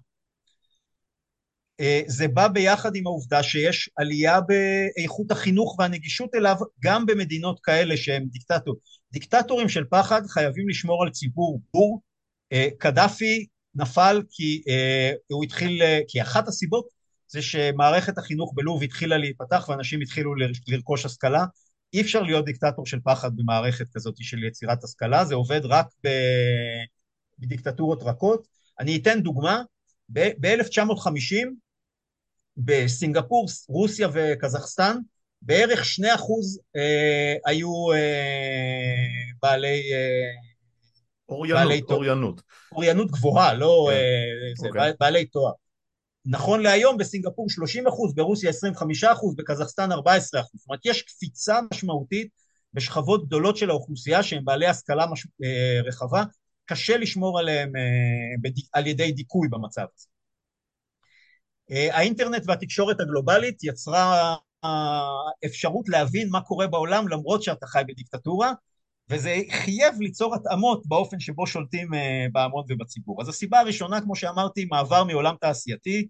זה בא ביחד עם העובדה שיש עלייה באיכות החינוך והנגישות אליו גם במדינות כאלה שהם דיקטטור. דיקטטורים של פחד חייבים לשמור על ציבור בור אה, קדאפי נפל כי אה, הוא התחיל, אה, כי אחת הסיבות זה שמערכת החינוך בלוב התחילה להיפתח ואנשים התחילו לרכוש השכלה. אי אפשר להיות דיקטטור של פחד במערכת כזאת של יצירת השכלה, זה עובד רק בדיקטטורות רכות. אני אתן דוגמה, ב-1950 בסינגפור, רוסיה וקזחסטן, בערך שני אחוז אה, היו אה, בעלי אה, אוריינות, אוריינות. אוריינות גבוהה, לא כן. אה, זה, אוקיי. בעלי תואר. נכון להיום בסינגפור 30 אחוז, ברוסיה 25 אחוז, בקזחסטן 14 אחוז. זאת אומרת, יש קפיצה משמעותית בשכבות גדולות של האוכלוסייה שהם בעלי השכלה מש... אה, רחבה, קשה לשמור עליהם אה. על ידי דיכוי במצב הזה. האינטרנט והתקשורת הגלובלית יצרה אפשרות להבין מה קורה בעולם למרות שאתה חי בדיקטטורה, וזה חייב ליצור התאמות באופן שבו שולטים אה, בהמון ובציבור. אז הסיבה הראשונה, כמו שאמרתי, מעבר מעולם תעשייתי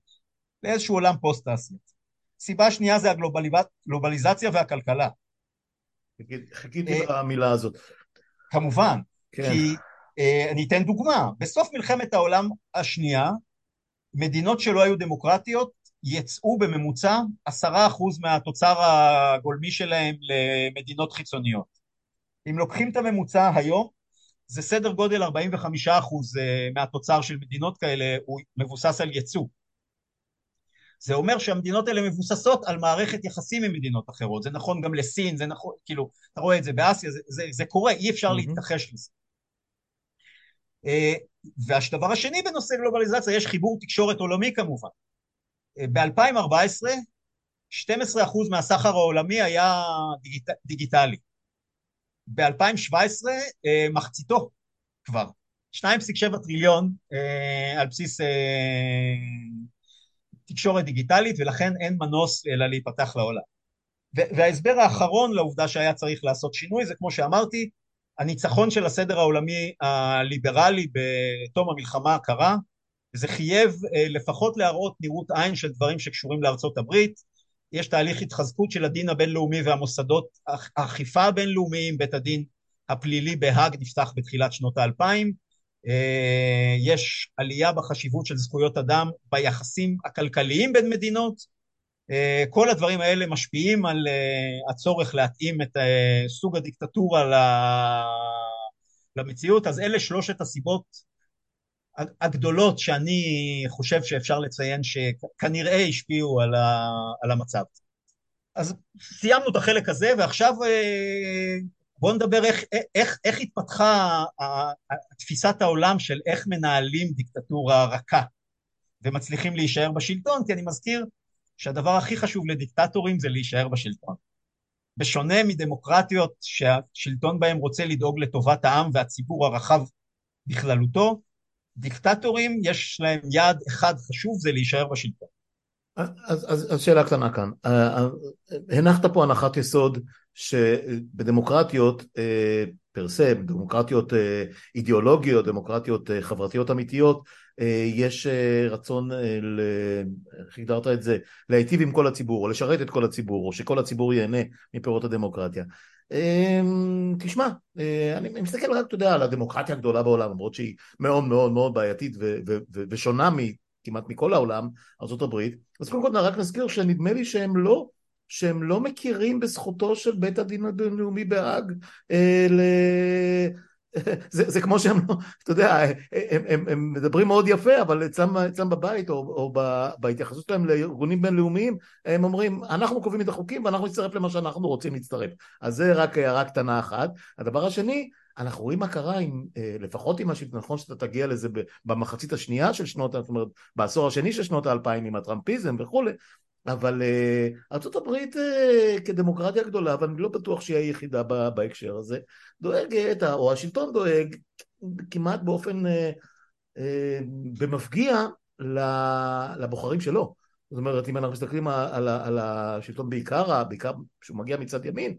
לאיזשהו עולם פוסט-תעשייתי. סיבה שנייה זה הגלובליזציה והכלכלה. חיכיתי אה, למילה הזאת. כמובן, כן. כי אה, אני אתן דוגמה, בסוף מלחמת העולם השנייה, מדינות שלא היו דמוקרטיות יצאו בממוצע עשרה אחוז מהתוצר הגולמי שלהם למדינות חיצוניות. אם לוקחים את הממוצע היום, זה סדר גודל 45 אחוז אה, מהתוצר של מדינות כאלה, הוא מבוסס על ייצוא. זה אומר שהמדינות האלה מבוססות על מערכת יחסים עם מדינות אחרות, זה נכון גם לסין, זה נכון, כאילו, אתה רואה את זה באסיה, זה, זה, זה קורה, אי אפשר mm-hmm. להתכחש לזה. אה, והדבר השני בנושא גלובליזציה, יש חיבור תקשורת עולמי כמובן. אה, ב-2014, 12% מהסחר העולמי היה דיגיט, דיגיטלי. ב-2017 אה, מחציתו כבר, 2.7 טריליון על בסיס תקשורת דיגיטלית ולכן אין מנוס אלא להיפתח לעולם. וההסבר האחרון לעובדה שהיה צריך לעשות שינוי זה כמו שאמרתי, הניצחון של הסדר העולמי הליברלי בתום המלחמה הקרה, זה חייב לפחות להראות נראות עין של דברים שקשורים לארצות הברית, יש תהליך התחזקות של הדין הבינלאומי והמוסדות האכיפה הבינלאומיים, בית הדין הפלילי בהאג נפתח בתחילת שנות האלפיים, אה, יש עלייה בחשיבות של זכויות אדם ביחסים הכלכליים בין מדינות, אה, כל הדברים האלה משפיעים על אה, הצורך להתאים את סוג הדיקטטורה למציאות, אז אלה שלושת הסיבות הגדולות שאני חושב שאפשר לציין שכנראה השפיעו על, המצב. אז סיימנו את החלק הזה, ועכשיו אה, בואו נדבר איך, איך, איך התפתחה תפיסת העולם של איך מנהלים דיקטטורה רכה ומצליחים להישאר בשלטון, כי אני מזכיר שהדבר הכי חשוב לדיקטטורים זה להישאר בשלטון. בשונה מדמוקרטיות שהשלטון בהם רוצה לדאוג לטובת העם והציבור הרחב בכללותו, דיקטטורים יש להם יעד אחד חשוב, זה להישאר בשלטון. אז, אז, אז שאלה קטנה כאן, אה, אה, הנחת פה הנחת יסוד שבדמוקרטיות פרסה, דמוקרטיות אידיאולוגיות, דמוקרטיות חברתיות אמיתיות, יש רצון, איך הגדרת את זה, להיטיב עם כל הציבור, או לשרת את כל הציבור, או שכל הציבור ייהנה מפירות הדמוקרטיה. תשמע, אני מסתכל רק, אתה יודע, על הדמוקרטיה הגדולה בעולם, למרות שהיא מאוד מאוד מאוד בעייתית ושונה כמעט מכל העולם, ארה"ב, אז קודם כל רק נזכיר שנדמה לי שהם לא שהם לא מכירים בזכותו של בית הדין הבינלאומי בהאג אה. זה, זה כמו שהם לא, אתה יודע, הם, הם, הם מדברים מאוד יפה, אבל אצלם, בבית או, או ב, בהתייחסות שלהם לארגונים בינלאומיים, הם אומרים, אנחנו קובעים את החוקים ואנחנו נצטרף למה שאנחנו רוצים להצטרף. אז זה רק הערה קטנה אחת. הדבר השני, אנחנו רואים מה קרה עם, אה, לפחות עם השלטון, נכון שאתה תגיע לזה במחצית השנייה של שנות, זאת אומרת, בעשור השני של שנות האלפיים עם הטראמפיזם וכולי, אבל uh, ארה"ב uh, כדמוקרטיה גדולה, ואני לא בטוח שהיא היחידה בהקשר הזה, דואגת, או השלטון דואג כמעט באופן uh, במפגיע לבוחרים שלו. זאת אומרת, אם אנחנו מסתכלים על, על השלטון בעיקר, בעיקר שהוא מגיע מצד ימין,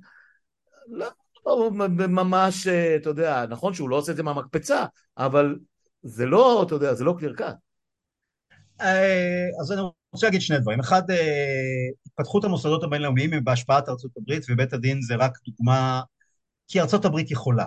לא, לא ממש, אתה יודע, נכון שהוא לא עושה את זה מהמקפצה, אבל זה לא, אתה יודע, זה לא קליר קאט. אז אני רוצה להגיד שני דברים. אחד, אה, התפתחות המוסדות הבינלאומיים הם בהשפעת ארצות הברית, ובית הדין זה רק דוגמה, כי ארצות הברית יכולה,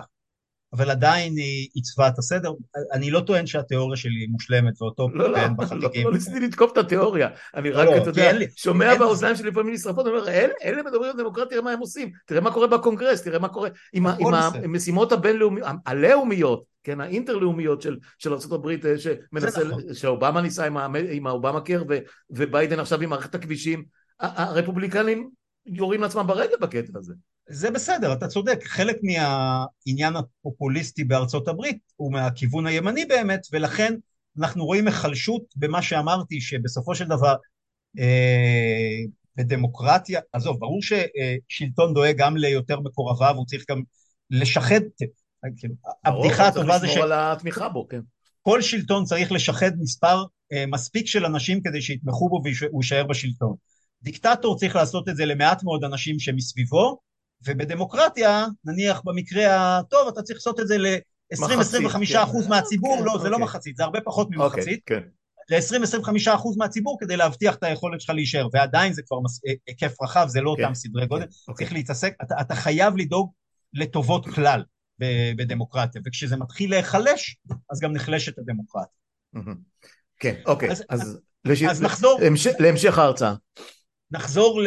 אבל עדיין היא עיצבה את הסדר. אני לא טוען שהתיאוריה שלי מושלמת ואותו לא, לא, לא, לא ניסיתי לתקוף את התיאוריה, אני רק, אתה יודע, שומע באוזניים שלי לפעמים נשרפות, אני אומר, אלה מדברים על דמוקרטיה, תראה מה הם עושים, תראה מה קורה בקונגרס, תראה מה קורה עם המשימות הבינלאומיות, הלאומיות. כן, האינטרלאומיות של, של ארה"ב אה, שמנסה, נכון. שאובמה ניסה עם, עם האובמה קר וביידן עכשיו עם מערכת הכבישים, הרפובליקנים יורים לעצמם ברגל בקטע הזה. זה בסדר, אתה צודק, חלק מהעניין הפופוליסטי בארצות הברית הוא מהכיוון הימני באמת, ולכן אנחנו רואים היחלשות במה שאמרתי, שבסופו של דבר אה, בדמוקרטיה, עזוב, ברור ששלטון דואג גם ליותר מקורביו, הוא צריך גם לשחד, כאילו, הבדיחה הטובה זה ש... על התמיכה בו, כן. כל שלטון צריך לשחד מספר אה, מספיק של אנשים כדי שיתמכו בו והוא יישאר בשלטון. דיקטטור צריך לעשות את זה למעט מאוד אנשים שמסביבו, ובדמוקרטיה, נניח במקרה הטוב, אתה צריך לעשות את זה ל-20-25% כן. מהציבור, כן, לא, זה לא אוקיי. מחצית, זה הרבה פחות ממחצית. אוקיי, כן. ל-20-25% אחוז מהציבור כדי להבטיח את היכולת שלך להישאר, ועדיין זה כבר מס... היקף רחב, זה לא כן, אותם סדרי גודל, כן, אוקיי. צריך להתעסק, אתה, אתה חייב לדאוג לטובות כלל. בדמוקרטיה, וכשזה מתחיל להיחלש, אז גם נחלשת הדמוקרטיה. כן, אוקיי, אז, אז, לש... אז נחזור... להמש... להמשך ההרצאה. נחזור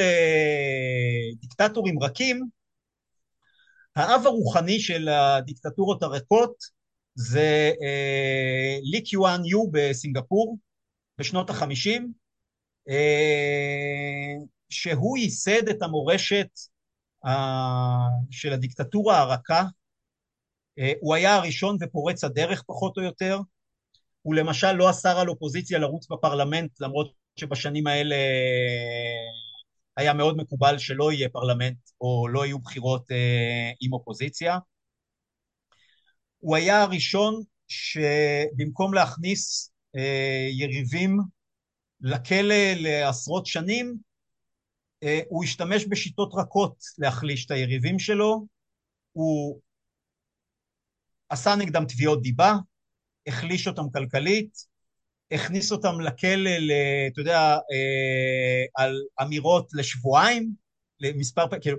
לדיקטטורים רכים. האב הרוחני של הדיקטטורות הריקות זה אה, לי קיואן יו בסינגפור בשנות החמישים, אה, שהוא ייסד את המורשת אה, של הדיקטטורה הרכה. הוא היה הראשון ופורץ הדרך פחות או יותר, הוא למשל לא אסר על אופוזיציה לרוץ בפרלמנט למרות שבשנים האלה היה מאוד מקובל שלא יהיה פרלמנט או לא יהיו בחירות אה, עם אופוזיציה. הוא היה הראשון שבמקום להכניס אה, יריבים לכלא לעשרות שנים, הוא השתמש בשיטות רכות להחליש את היריבים שלו, הוא עשה נגדם תביעות דיבה, החליש אותם כלכלית, הכניס אותם לכלא, אתה יודע, אה, על אמירות לשבועיים, למספר פעמים, כאילו,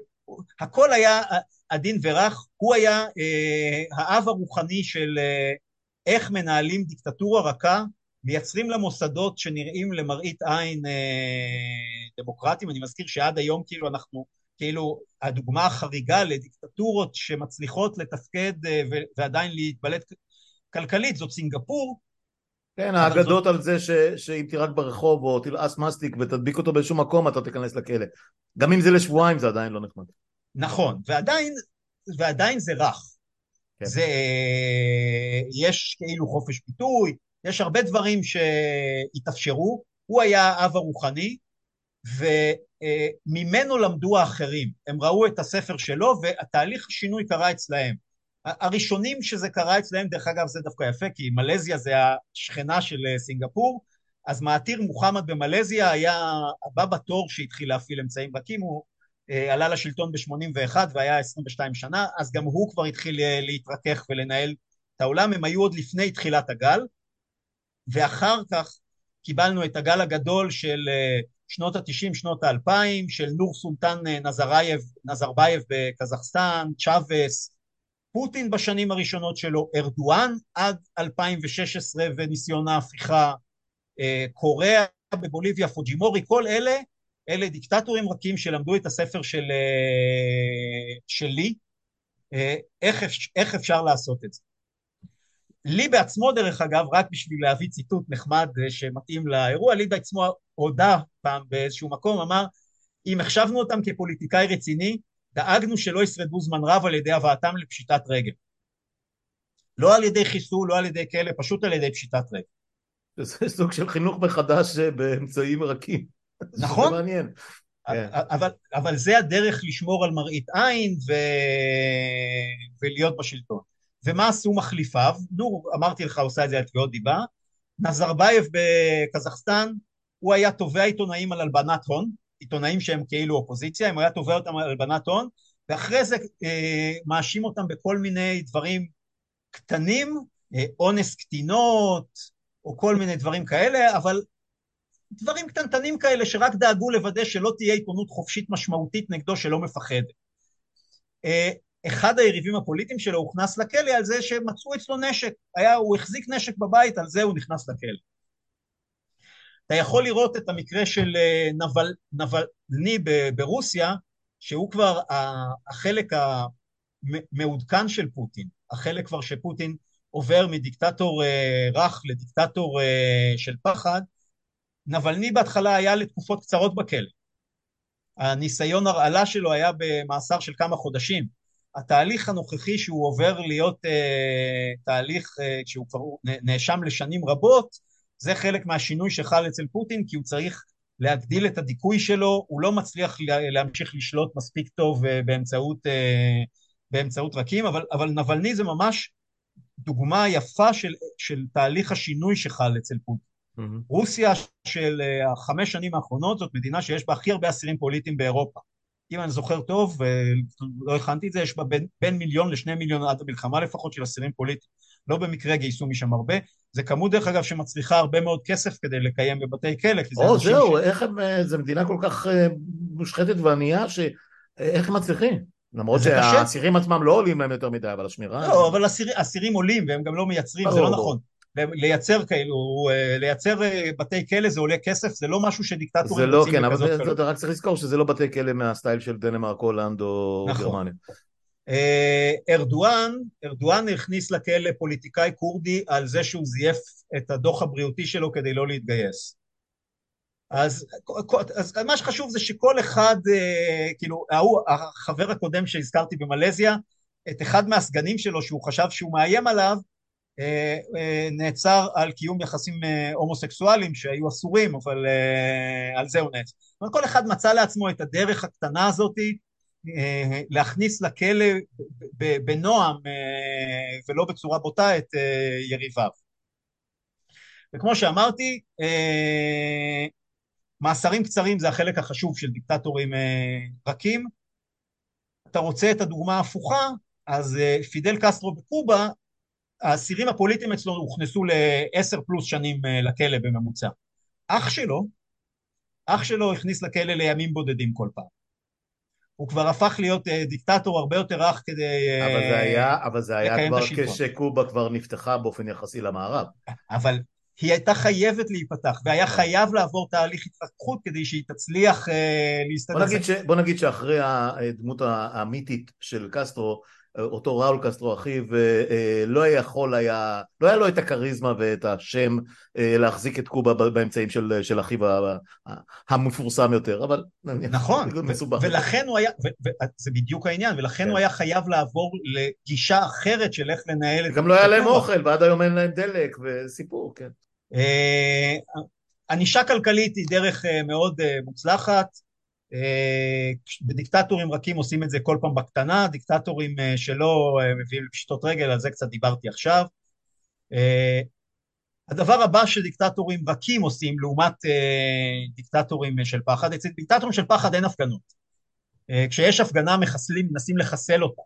הכל היה עדין ורך, הוא היה אה, האב הרוחני של אה, איך מנהלים דיקטטורה רכה, מייצרים לה מוסדות שנראים למראית עין דמוקרטיים, אני מזכיר שעד היום כאילו אנחנו כאילו הדוגמה החריגה לדיקטטורות שמצליחות לתפקד ועדיין להתבלט כלכלית זאת סינגפור. כן, האגדות. על זה ש, שאם תירק ברחוב או תלעס מסטיק ותדביק אותו באיזשהו מקום אתה תיכנס לכלא. גם אם זה לשבועיים זה עדיין לא נחמד. נכון, ועדיין, ועדיין זה רך. כן. זה, יש כאילו חופש ביטוי, יש הרבה דברים שהתאפשרו, הוא היה האב הרוחני, וממנו למדו האחרים. הם ראו את הספר שלו, והתהליך השינוי קרה אצלהם. הראשונים שזה קרה אצלהם, דרך אגב זה דווקא יפה, כי מלזיה זה השכנה של אה, סינגפור, אז מעתיר מוחמד במלזיה היה הבא בתור שהתחיל להפעיל אמצעים רכים, הוא אה, עלה לשלטון ב-81 והיה 22 שנה, אז גם הוא כבר התחיל אה, להתרכך ולנהל את העולם, הם היו עוד לפני תחילת הגל, ואחר כך קיבלנו את הגל הגדול של שנות ה-90, שנות ה-2000, של נורסולטן נזרבייב בקזחסטן, צ'אבס, פוטין בשנים הראשונות שלו, ארדואן עד 2016 וניסיון ההפיכה, אה, קוריאה בבוליביה, פוג'ימורי, כל אלה, אלה דיקטטורים רכים שלמדו את הספר של, אה, שלי, אה, איך, איך אפשר לעשות את זה. לי בעצמו, דרך אגב, רק בשביל להביא ציטוט נחמד שמתאים לאירוע, לי בעצמו הודה פעם באיזשהו מקום, אמר, אם החשבנו אותם כפוליטיקאי רציני, דאגנו שלא ישרדו זמן רב על ידי הבאתם לפשיטת רגל. לא על ידי חיסול, לא על ידי כלא, פשוט על ידי פשיטת רגל. זה סוג של חינוך מחדש באמצעים רכים. נכון. זה מעניין. כן. אבל, אבל זה הדרך לשמור על מראית עין ו... ולהיות בשלטון. ומה עשו מחליפיו? נור, אמרתי לך, עושה את זה על תביעות דיבה. נזרבייב בקזחסטן, הוא היה תובע עיתונאים על הלבנת הון, עיתונאים שהם כאילו אופוזיציה, אם הוא היה תובע אותם על הלבנת הון, ואחרי זה אה, מאשים אותם בכל מיני דברים קטנים, אה, אונס קטינות, או כל מיני דברים כאלה, אבל דברים קטנטנים כאלה שרק דאגו לוודא שלא תהיה עיתונות חופשית משמעותית נגדו שלא מפחדת. אה, אחד היריבים הפוליטיים שלו הוכנס לכלא על זה שמצאו אצלו נשק, היה, הוא החזיק נשק בבית, על זה הוא נכנס לכלא. אתה יכול לראות את המקרה של אה, נבל, נבלני ברוסיה, שהוא כבר החלק המעודכן של פוטין, החלק כבר שפוטין עובר מדיקטטור אה, רך לדיקטטור אה, של פחד, נבלני בהתחלה היה לתקופות קצרות בכלא. הניסיון הרעלה שלו היה במאסר של כמה חודשים. התהליך הנוכחי שהוא עובר להיות אה, תהליך אה, שהוא כבר נאשם לשנים רבות, זה חלק מהשינוי שחל אצל פוטין, כי הוא צריך להגדיל את הדיכוי שלו, הוא לא מצליח להמשיך לשלוט מספיק טוב אה, באמצעות, אה, באמצעות רכים, אבל, אבל נבלני זה ממש דוגמה יפה של, של תהליך השינוי שחל אצל פוטין. Mm-hmm. רוסיה של אה, החמש שנים האחרונות זאת מדינה שיש בה הכי הרבה אסירים פוליטיים באירופה. אם אני זוכר טוב, ולא הכנתי את זה, יש בה בין, בין מיליון לשני מיליון עד המלחמה לפחות של אסירים פוליטיים. לא במקרה גייסו משם הרבה. זה כמות דרך אגב שמצריכה הרבה מאוד כסף כדי לקיים בבתי כלא. או זהו, ש... איך הם, אה, זו מדינה כל כך אה, מושחתת וענייה, שאיך הם מצליחים? למרות שהאסירים עצמם לא עולים להם יותר מדי, אבל השמירה... לא, אבל אסירים עולים והם גם לא מייצרים, זה לא נכון. לייצר כאילו, אה, לייצר בתי כלא זה עולה כסף, זה לא משהו שדיקטטורים רוצים בכזאת קלות. זה לא, כן, אבל אתה רק צריך לזכור שזה לא בתי כלא מהסטייל של דנמרק, הולנד או נכון. גרמניה. אה, ארדואן, ארדואן הכניס לכלא פוליטיקאי כורדי על זה שהוא זייף את הדוח הבריאותי שלו כדי לא להתגייס. אז, אז מה שחשוב זה שכל אחד, אה, כאילו, ההוא, החבר הקודם שהזכרתי במלזיה, את אחד מהסגנים שלו שהוא חשב שהוא מאיים עליו, אה, נעצר על קיום יחסים הומוסקסואליים שהיו אסורים, אבל על זה הוא נעצר. כל אחד מצא לעצמו את הדרך הקטנה הזאתי להכניס לכלא בנועם אה, ולא בצורה בוטה את אה, יריביו. וכמו שאמרתי, מאסרים קצרים זה החלק החשוב של דיקטטורים רכים. אתה רוצה את הדוגמה ההפוכה, אז פידל קסטרו בקובה, האסירים הפוליטיים אצלו הוכנסו לעשר פלוס שנים לכלא בממוצע. אח שלו, אח שלו הכניס לכלא לימים בודדים כל פעם. הוא כבר הפך להיות uh, דיקטטור הרבה יותר רך כדי uh, אבל זה היה, אבל זה היה כבר כשקובה כבר נפתחה באופן יחסי למערב. אבל היא הייתה חייבת להיפתח, והיה חייב לעבור תהליך התפתחות כדי שהיא תצליח אה, להסתדר. בוא נגיד, ש, בוא נגיד שאחרי הדמות המיתית של קסטרו, אותו ראול קסטרו אחיו אה, לא יכול היה, לא היה לו את הכריזמה ואת השם אה, להחזיק את קובה באמצעים של, של אחיו המפורסם יותר, אבל נכון, מסובך. ולכן הוא היה, זה בדיוק העניין, ולכן כן. הוא היה חייב לעבור לגישה אחרת של איך לנהל את... גם לא היה להם אוכל, ועד היום אין להם דלק, וסיפור, כן. אה, ענישה כלכלית היא דרך מאוד מוצלחת, בדיקטטורים רכים עושים את זה כל פעם בקטנה, דיקטטורים אה, שלא אה, מביאים לפשיטות רגל, על זה קצת דיברתי עכשיו. אה, הדבר הבא שדיקטטורים רכים עושים לעומת דיקטטורים של פחד, אצל דיקטטורים של פחד אין הפגנות. כשיש הפגנה מחסלים, מנסים לחסל אותה.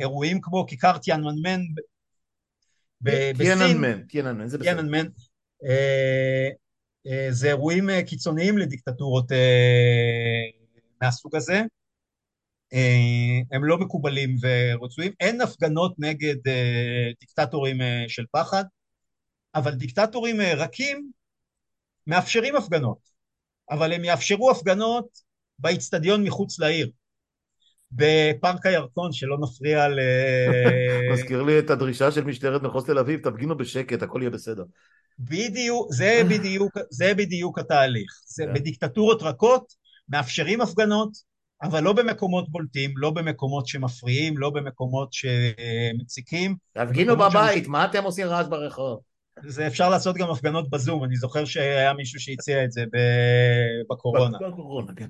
אירועים כמו כיכר טיאנמנמן בסין, טיאננמן, טיאננמן, זה בסדר. אה, זה אירועים אה, קיצוניים לדיקטטורות אה, מהסוג הזה. הם לא מקובלים ורצויים. אין הפגנות נגד דיקטטורים של פחד, אבל דיקטטורים רכים מאפשרים הפגנות, אבל הם יאפשרו הפגנות באיצטדיון מחוץ לעיר. בפארק הירקון, שלא נפריע ל... מזכיר לי את הדרישה של משטרת מחוז תל אביב, תפגינו בשקט, הכל יהיה בסדר. בדיוק, זה בדיוק, זה בדיוק התהליך. זה yeah. כן. בדיקטטורות רכות מאפשרים הפגנות, אבל לא במקומות בולטים, לא במקומות שמפריעים, לא במקומות שמציקים. תפגינו בבית, שמש... מה אתם עושים רעש ברחוב? זה אפשר לעשות גם הפגנות בזום, אני זוכר שהיה מישהו שהציע את זה בקורונה. בקורונה, כן.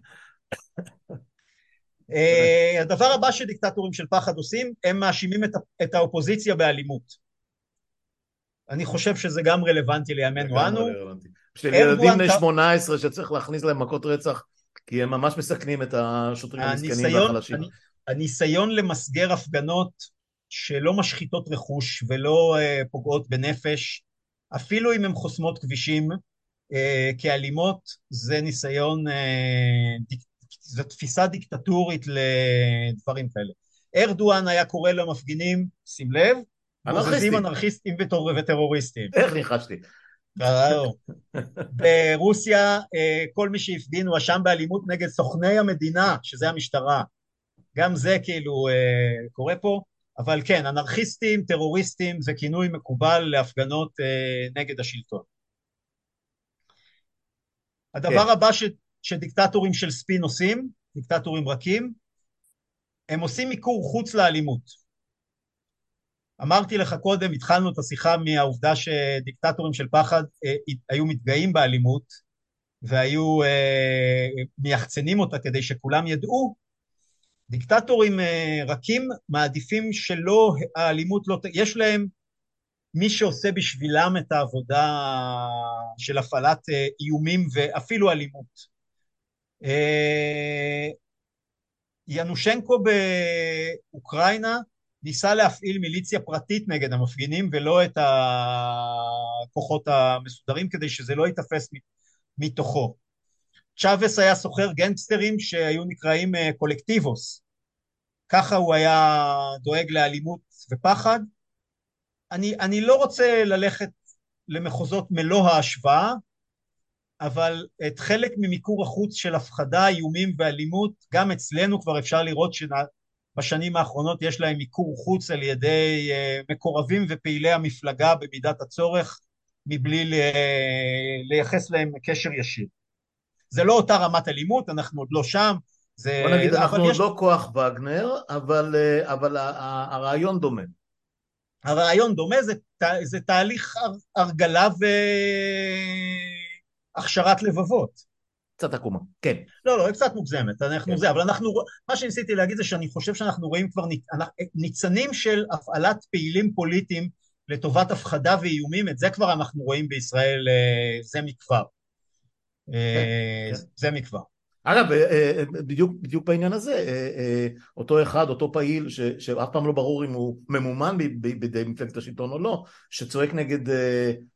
אה, הדבר הבא שדיקטטורים של פחד עושים, הם מאשימים את האופוזיציה באלימות. אני חושב שזה גם רלוונטי לימינו אנו. בשביל ילדים בני 18 שצריך להכניס להם מכות רצח, כי הם ממש מסכנים את השוטרים המסכנים והחלשים. הניסיון למסגר הפגנות שלא משחיתות רכוש ולא uh, פוגעות בנפש, אפילו אם הן חוסמות כבישים uh, כאלימות, זה ניסיון, uh, דיק, זו תפיסה דיקטטורית לדברים כאלה. ארדואן היה קורא למפגינים, שים לב, אנרכיסטים, אנרכיסטים וטרוריסטים. איך ניחשתי? ברוסיה אה, כל מי שהפגין הואשם באלימות נגד סוכני המדינה, שזה המשטרה. גם זה כאילו אה, קורה פה, אבל כן, אנרכיסטים, טרוריסטים, זה כינוי מקובל להפגנות אה, נגד השלטון. הדבר כן. הבא ש, שדיקטטורים של ספין עושים, דיקטטורים רכים, הם עושים מיקור חוץ לאלימות. אמרתי לך קודם, התחלנו את השיחה מהעובדה שדיקטטורים של פחד אה, היו מתגאים באלימות והיו אה, מייחצנים אותה כדי שכולם ידעו, דיקטטורים אה, רכים מעדיפים שלא, האלימות לא, יש להם מי שעושה בשבילם את העבודה של הפעלת אה, איומים ואפילו אלימות. אה, ינושנקו באוקראינה ניסה להפעיל מיליציה פרטית נגד המפגינים ולא את הכוחות המסודרים כדי שזה לא ייתפס מתוכו. צ'אבס היה סוחר גנגסטרים שהיו נקראים אה, קולקטיבוס. ככה הוא היה דואג לאלימות ופחד. אני, אני לא רוצה ללכת למחוזות מלוא ההשוואה, אבל את חלק ממיקור החוץ של הפחדה, איומים ואלימות, גם אצלנו כבר אפשר לראות בשנים האחרונות יש להם מיקור חוץ על ידי אה, מקורבים ופעילי המפלגה במידת הצורך, מבלי לייחס להם קשר ישיר. זה לא אותה רמת אלימות, אנחנו עוד לא שם. זה... בוא נגיד, אנחנו עוד יש... לא כוח וגנר, אבל, אה, אבל הרעיון דומה. הרעיון דומה, זה, זה תהליך הרגלה והכשרת לבבות. קצת עקומה, כן. לא, לא, היא קצת מוגזמת, אנחנו כן. זה, אבל אנחנו, מה שניסיתי להגיד זה שאני חושב שאנחנו רואים כבר ניצנים של הפעלת פעילים פוליטיים לטובת הפחדה ואיומים, את זה כבר אנחנו רואים בישראל אה, זה מכבר. אה, כן, כן. זה מכבר. אגב, אה, אה, בדיוק, בדיוק בעניין הזה, אה, אותו אחד, אותו פעיל, ש, שאף פעם לא ברור אם הוא ממומן בידי מפלגת השלטון או לא, שצועק נגד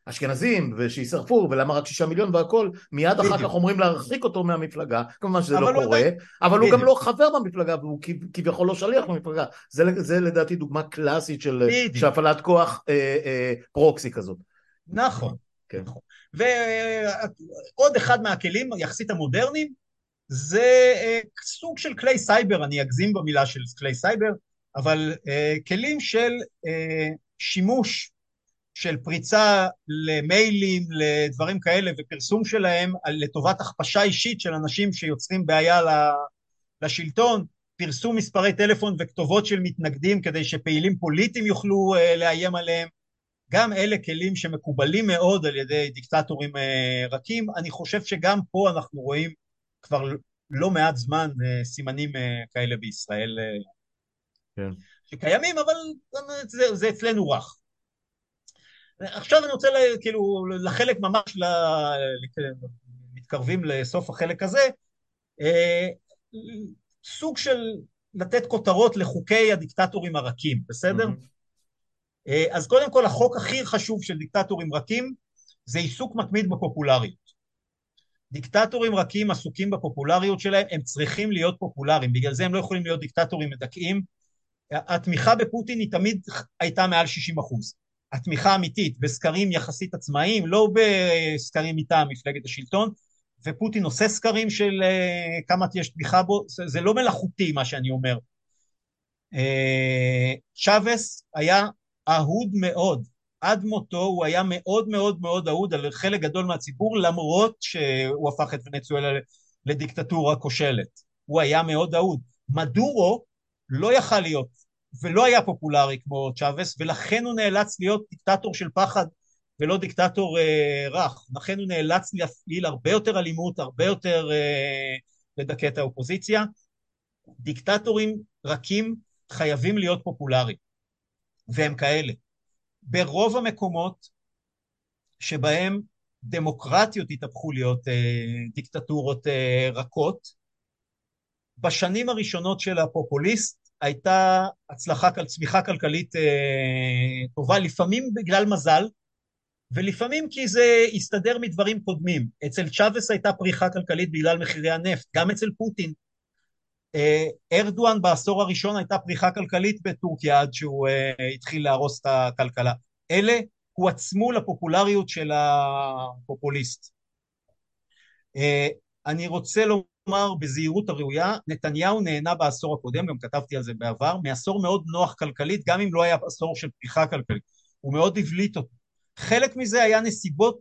אשכנזים ושישרפו ולמה רק שישה מיליון והכל, מיד בדיוק. אחר כך אומרים להרחיק אותו מהמפלגה, כמובן שזה לא קורה, די... אבל בדיוק. הוא גם לא חבר במפלגה והוא כביכול לא שליח במפלגה, זה, זה לדעתי דוגמה קלאסית של, של הפעלת כוח אה, אה, פרוקסי כזאת. נכון. כן. ועוד אחד מהכלים יחסית המודרניים זה אה, סוג של כלי סייבר, אני אגזים במילה של כלי סייבר, אבל אה, כלים של אה, שימוש של פריצה למיילים, לדברים כאלה, ופרסום שלהם לטובת הכפשה אישית של אנשים שיוצרים בעיה לשלטון, פרסום מספרי טלפון וכתובות של מתנגדים כדי שפעילים פוליטיים יוכלו לאיים עליהם, גם אלה כלים שמקובלים מאוד על ידי דיקטטורים רכים. אני חושב שגם פה אנחנו רואים כבר לא מעט זמן סימנים כאלה בישראל כן. שקיימים, אבל זה, זה אצלנו רך. עכשיו אני רוצה כאילו לחלק ממש, ל... מתקרבים לסוף החלק הזה, אה, סוג של לתת כותרות לחוקי הדיקטטורים הרכים, בסדר? Mm-hmm. אז קודם כל החוק הכי חשוב של דיקטטורים רכים זה עיסוק מתמיד בפופולריות. דיקטטורים רכים עסוקים בפופולריות שלהם, הם צריכים להיות פופולריים, בגלל זה הם לא יכולים להיות דיקטטורים מדכאים. התמיכה בפוטין היא תמיד הייתה מעל 60 אחוז. התמיכה האמיתית בסקרים יחסית עצמאיים, לא בסקרים מטעם מפלגת השלטון, ופוטין עושה סקרים של uh, כמה יש תמיכה בו, זה, לא מלאכותי מה שאני אומר. Uh, צ'אבס היה אהוד מאוד, עד מותו הוא היה מאוד מאוד מאוד אהוד על חלק גדול מהציבור, למרות שהוא הפך את ונצואלה לדיקטטורה כושלת. הוא היה מאוד אהוד. מדורו לא יכל להיות ולא היה פופולרי כמו צ'אבס, ולכן הוא נאלץ להיות דיקטטור של פחד ולא דיקטטור אה, רך. לכן הוא נאלץ להפעיל הרבה יותר אלימות, הרבה יותר אה, לדכא את האופוזיציה. דיקטטורים רכים חייבים להיות פופולריים, והם כאלה. ברוב המקומות שבהם דמוקרטיות התהפכו להיות אה, דיקטטורות אה, רכות, בשנים הראשונות של הפופוליסט הייתה הצלחה, צמיחה כלכלית אה, טובה, לפעמים בגלל מזל, ולפעמים כי זה הסתדר מדברים קודמים. אצל צ'אבס הייתה פריחה כלכלית בגלל מחירי הנפט, גם אצל פוטין. אה, ארדואן בעשור הראשון הייתה פריחה כלכלית בטורקיה עד שהוא אה, התחיל להרוס את הכלכלה. אלה הועצמו לפופולריות של הפופוליסט. אני רוצה לומר בזהירות הראויה, נתניהו נהנה בעשור הקודם, גם כתבתי על זה בעבר, מעשור מאוד נוח כלכלית, גם אם לא היה עשור של פריחה כלכלית. הוא מאוד הבליט אותו. חלק מזה היה נסיבות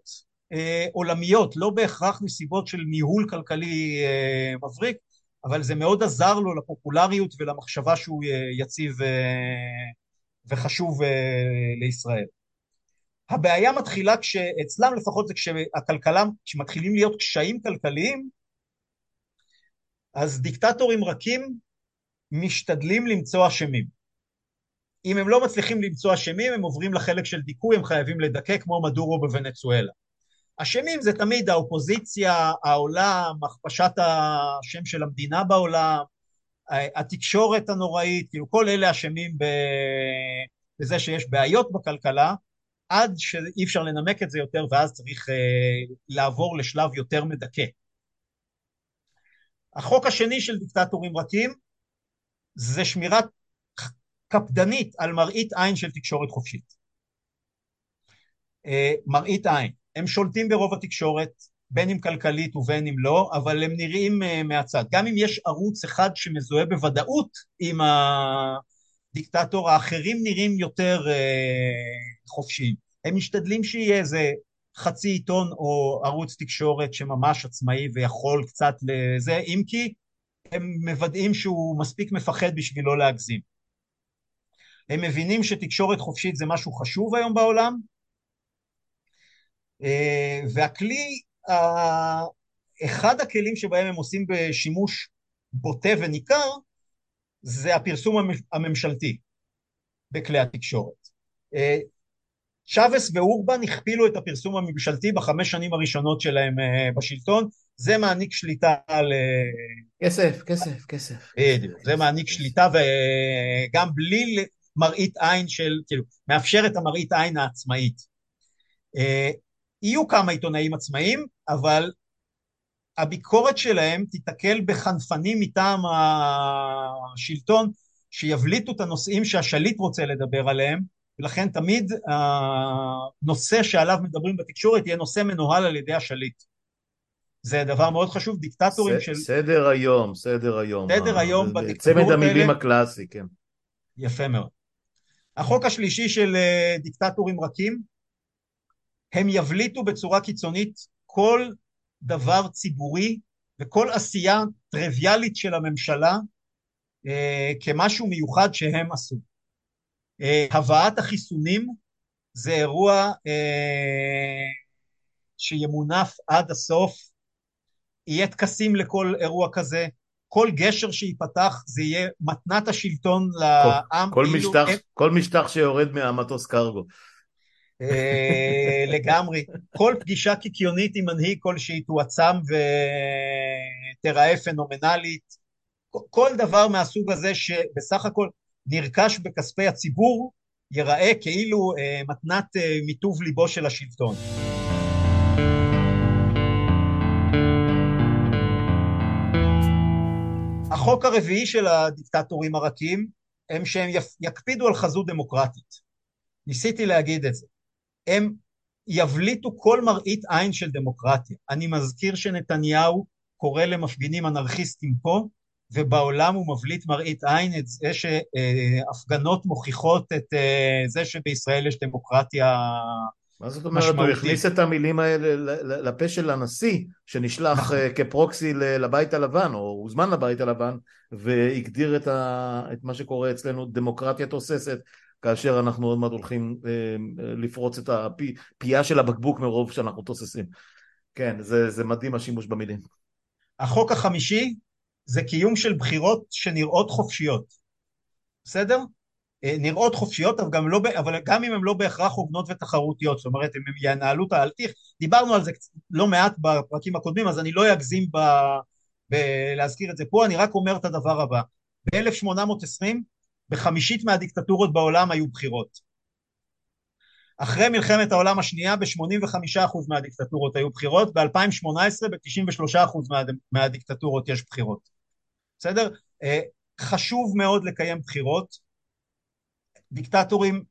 אה, עולמיות, לא בהכרח נסיבות של ניהול כלכלי אה, מבריק, אבל זה מאוד עזר לו לפופולריות ולמחשבה שהוא אה, יציב אה, וחשוב אה, לישראל. הבעיה מתחילה כשאצלם לפחות זה כשהכלכלה, כשמתחילים להיות קשיים כלכליים, אז דיקטטורים רכים משתדלים למצוא אשמים. אם הם לא מצליחים למצוא אשמים, הם עוברים לחלק של דיכוי, הם חייבים לדכא כמו מדורו בוונצואלה. אשמים זה תמיד האופוזיציה, העולם, הכפשת השם של המדינה בעולם, התקשורת הנוראית, כאילו כל אלה אשמים בזה שיש בעיות בכלכלה, עד שאי אפשר לנמק את זה יותר ואז צריך uh, לעבור לשלב יותר מדכא. החוק השני של דיקטטורים רכים זה שמירת קפדנית על מראית עין של תקשורת חופשית. אה, מראית עין. הם שולטים ברוב התקשורת, בין אם כלכלית ובין אם לא, אבל הם נראים אה, מהצד. גם אם יש ערוץ אחד שמזוהה בוודאות עם הדיקטטור, האחרים נראים יותר אה, חופשיים. הם משתדלים שיהיה איזה חצי עיתון או ערוץ תקשורת שממש עצמאי ויכול קצת לזה, אם כי הם מוודאים שהוא מספיק מפחד בשביל לא להגזים. הם מבינים שתקשורת חופשית זה משהו חשוב היום בעולם, והכלי, אחד הכלים שבהם הם עושים בשימוש בוטה וניכר, זה הפרסום הממשלתי בכלי התקשורת. אה, צ'אבס ואורבן הכפילו את הפרסום הממשלתי בחמש שנים הראשונות שלהם אה, בשלטון, זה מעניק שליטה על... אה, כסף, כסף, כסף. בדיוק, זה מעניק שליטה וגם בלי מראית עין של, כאילו, מאפשר את המראית עין העצמאית. אה, יהיו כמה עיתונאים עצמאיים, אבל הביקורת שלהם תיתקל בחנפנים מטעם השלטון שיבליטו את הנושאים שהשליט רוצה לדבר עליהם, ולכן תמיד הנושא שעליו מדברים בתקשורת יהיה נושא מנוהל על ידי השליט. זה דבר מאוד חשוב, דיקטטורים ס, של... סדר היום, סדר היום. סדר היום בדיקטטורות האלה. צמד המילים הקלאסי, כן. יפה מאוד. החוק השלישי של אה, דיקטטורים רכים, הם יבליטו בצורה קיצונית כל דבר ציבורי וכל עשייה טריוויאלית של הממשלה אה, כמשהו מיוחד שהם עשו. אה, הבאת החיסונים זה אירוע אה, שימונף עד הסוף, יהיה טקסים לכל אירוע כזה, כל גשר שייפתח זה יהיה מתנת השלטון לעם. כל, כל, משטח, הם... כל משטח שיורד מהמטוס קרגו. אה, לגמרי. כל פגישה קיקיונית עם מנהיג כלשהי תועצם ותראה פנומנלית. כל דבר מהסוג הזה שבסך הכל נרכש בכספי הציבור, ייראה כאילו אה, מתנת אה, מיטוב ליבו של השלטון. החוק הרביעי של הדיקטטורים הרכים הם שהם יקפידו על חזות דמוקרטית. ניסיתי להגיד את זה. הם יבליטו כל מראית עין של דמוקרטיה. אני מזכיר שנתניהו קורא למפגינים אנרכיסטים פה, ובעולם הוא מבליט מראית עין את זה שהפגנות מוכיחות את אה, זה שבישראל יש דמוקרטיה מה זאת אומרת? הוא הכניס את המילים האלה לפה של הנשיא שנשלח. אה, כפרוקסי לבית הלבן או הוזמן לבית הלבן והגדיר את, ה... את מה שקורה אצלנו דמוקרטיה תוססת כאשר אנחנו עוד מעט הולכים אה, לפרוץ את הפייה של הבקבוק מרוב שאנחנו תוססים. כן, זה, זה מדהים השימוש במילים. החוק החמישי זה קיום של בחירות שנראות חופשיות. בסדר? אה, נראות חופשיות, אבל גם, לא, אבל גם אם הן לא בהכרח הוגנות ותחרותיות, זאת אומרת, אם הם ינהלו את ההלתיך, דיברנו על זה לא מעט בפרקים הקודמים, אז אני לא אגזים ב, בלהזכיר את זה פה, אני רק אומר את הדבר הבא. ב-1820, בחמישית מהדיקטטורות בעולם היו בחירות. אחרי מלחמת העולם השנייה ב-85% מהדיקטטורות היו בחירות, ב-2018 ב-93% מה, מהדיקטטורות יש בחירות. בסדר? אה, חשוב מאוד לקיים בחירות. דיקטטורים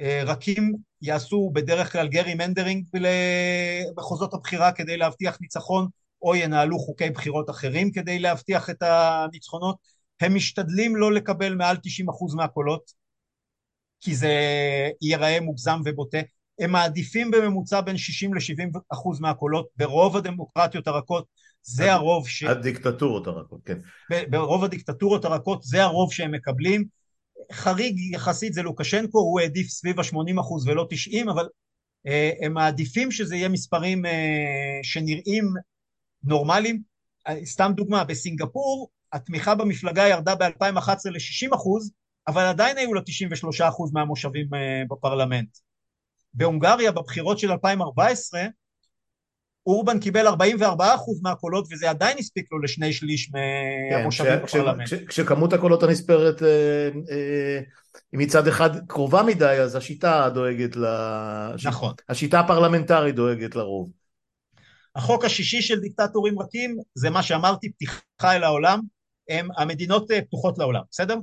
אה, רכים יעשו בדרך כלל גרי מנדרינג במחוזות הבחירה כדי להבטיח ניצחון, או ינהלו חוקי בחירות אחרים כדי להבטיח את הניצחונות. הם משתדלים לא לקבל מעל 90% מהקולות, כי זה ייראה מוגזם ובוטה. הם מעדיפים בממוצע בין 60 ל-70 אחוז מהקולות, ברוב הדמוקרטיות הרכות זה הד... הרוב ש... הדיקטטורות הרכות, כן. ברוב הדיקטטורות הרכות זה הרוב שהם מקבלים. חריג יחסית זה לוקשנקו, הוא העדיף סביב ה-80 אחוז ולא 90, אבל אה, הם מעדיפים שזה יהיה מספרים אה, שנראים נורמליים. אה, סתם דוגמה, בסינגפור התמיכה במפלגה ירדה ב-2011 ל-60 אחוז, אבל עדיין היו לה 93 אחוז מהמושבים אה, בפרלמנט. בהונגריה בבחירות של 2014 אורבן קיבל 44 אחוז מהקולות וזה עדיין הספיק לו לשני שליש מהמושבים כן, בפרלמנט. כש, כשכמות הקולות הנספרת אה, אה, מצד אחד קרובה מדי אז השיטה דואגת ל... נכון. השיטה הפרלמנטרית דואגת לרוב. החוק השישי של דיקטטורים רכים זה מה שאמרתי פתיחה אל העולם הם המדינות אה, פתוחות לעולם בסדר?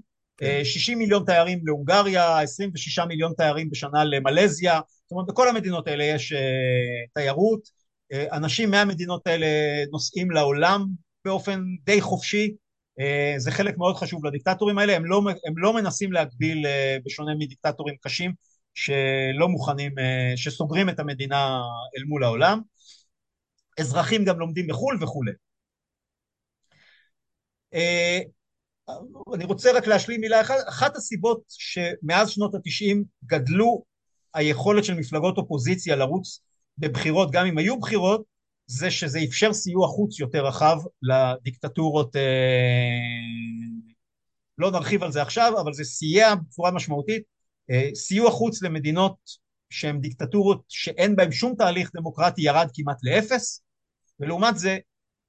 60 כן. מיליון תיירים להונגריה, 26 מיליון תיירים בשנה למלזיה, זאת אומרת בכל המדינות האלה יש uh, תיירות, אנשים מהמדינות האלה נוסעים לעולם באופן די חופשי, זה חלק מאוד חשוב לדיקטטורים האלה, הם לא, הם לא מנסים להגביל בשונה מדיקטטורים קשים שלא מוכנים, שסוגרים את המדינה אל מול העולם, אזרחים גם לומדים בחו"ל וכולי. Uh, אני רוצה רק להשלים מילה אחת, אחת הסיבות שמאז שנות התשעים גדלו היכולת של מפלגות אופוזיציה לרוץ בבחירות גם אם היו בחירות זה שזה אפשר סיוע חוץ יותר רחב לדיקטטורות אה, לא נרחיב על זה עכשיו אבל זה סייע בצורה משמעותית אה, סיוע חוץ למדינות שהן דיקטטורות שאין בהן שום תהליך דמוקרטי ירד כמעט לאפס ולעומת זה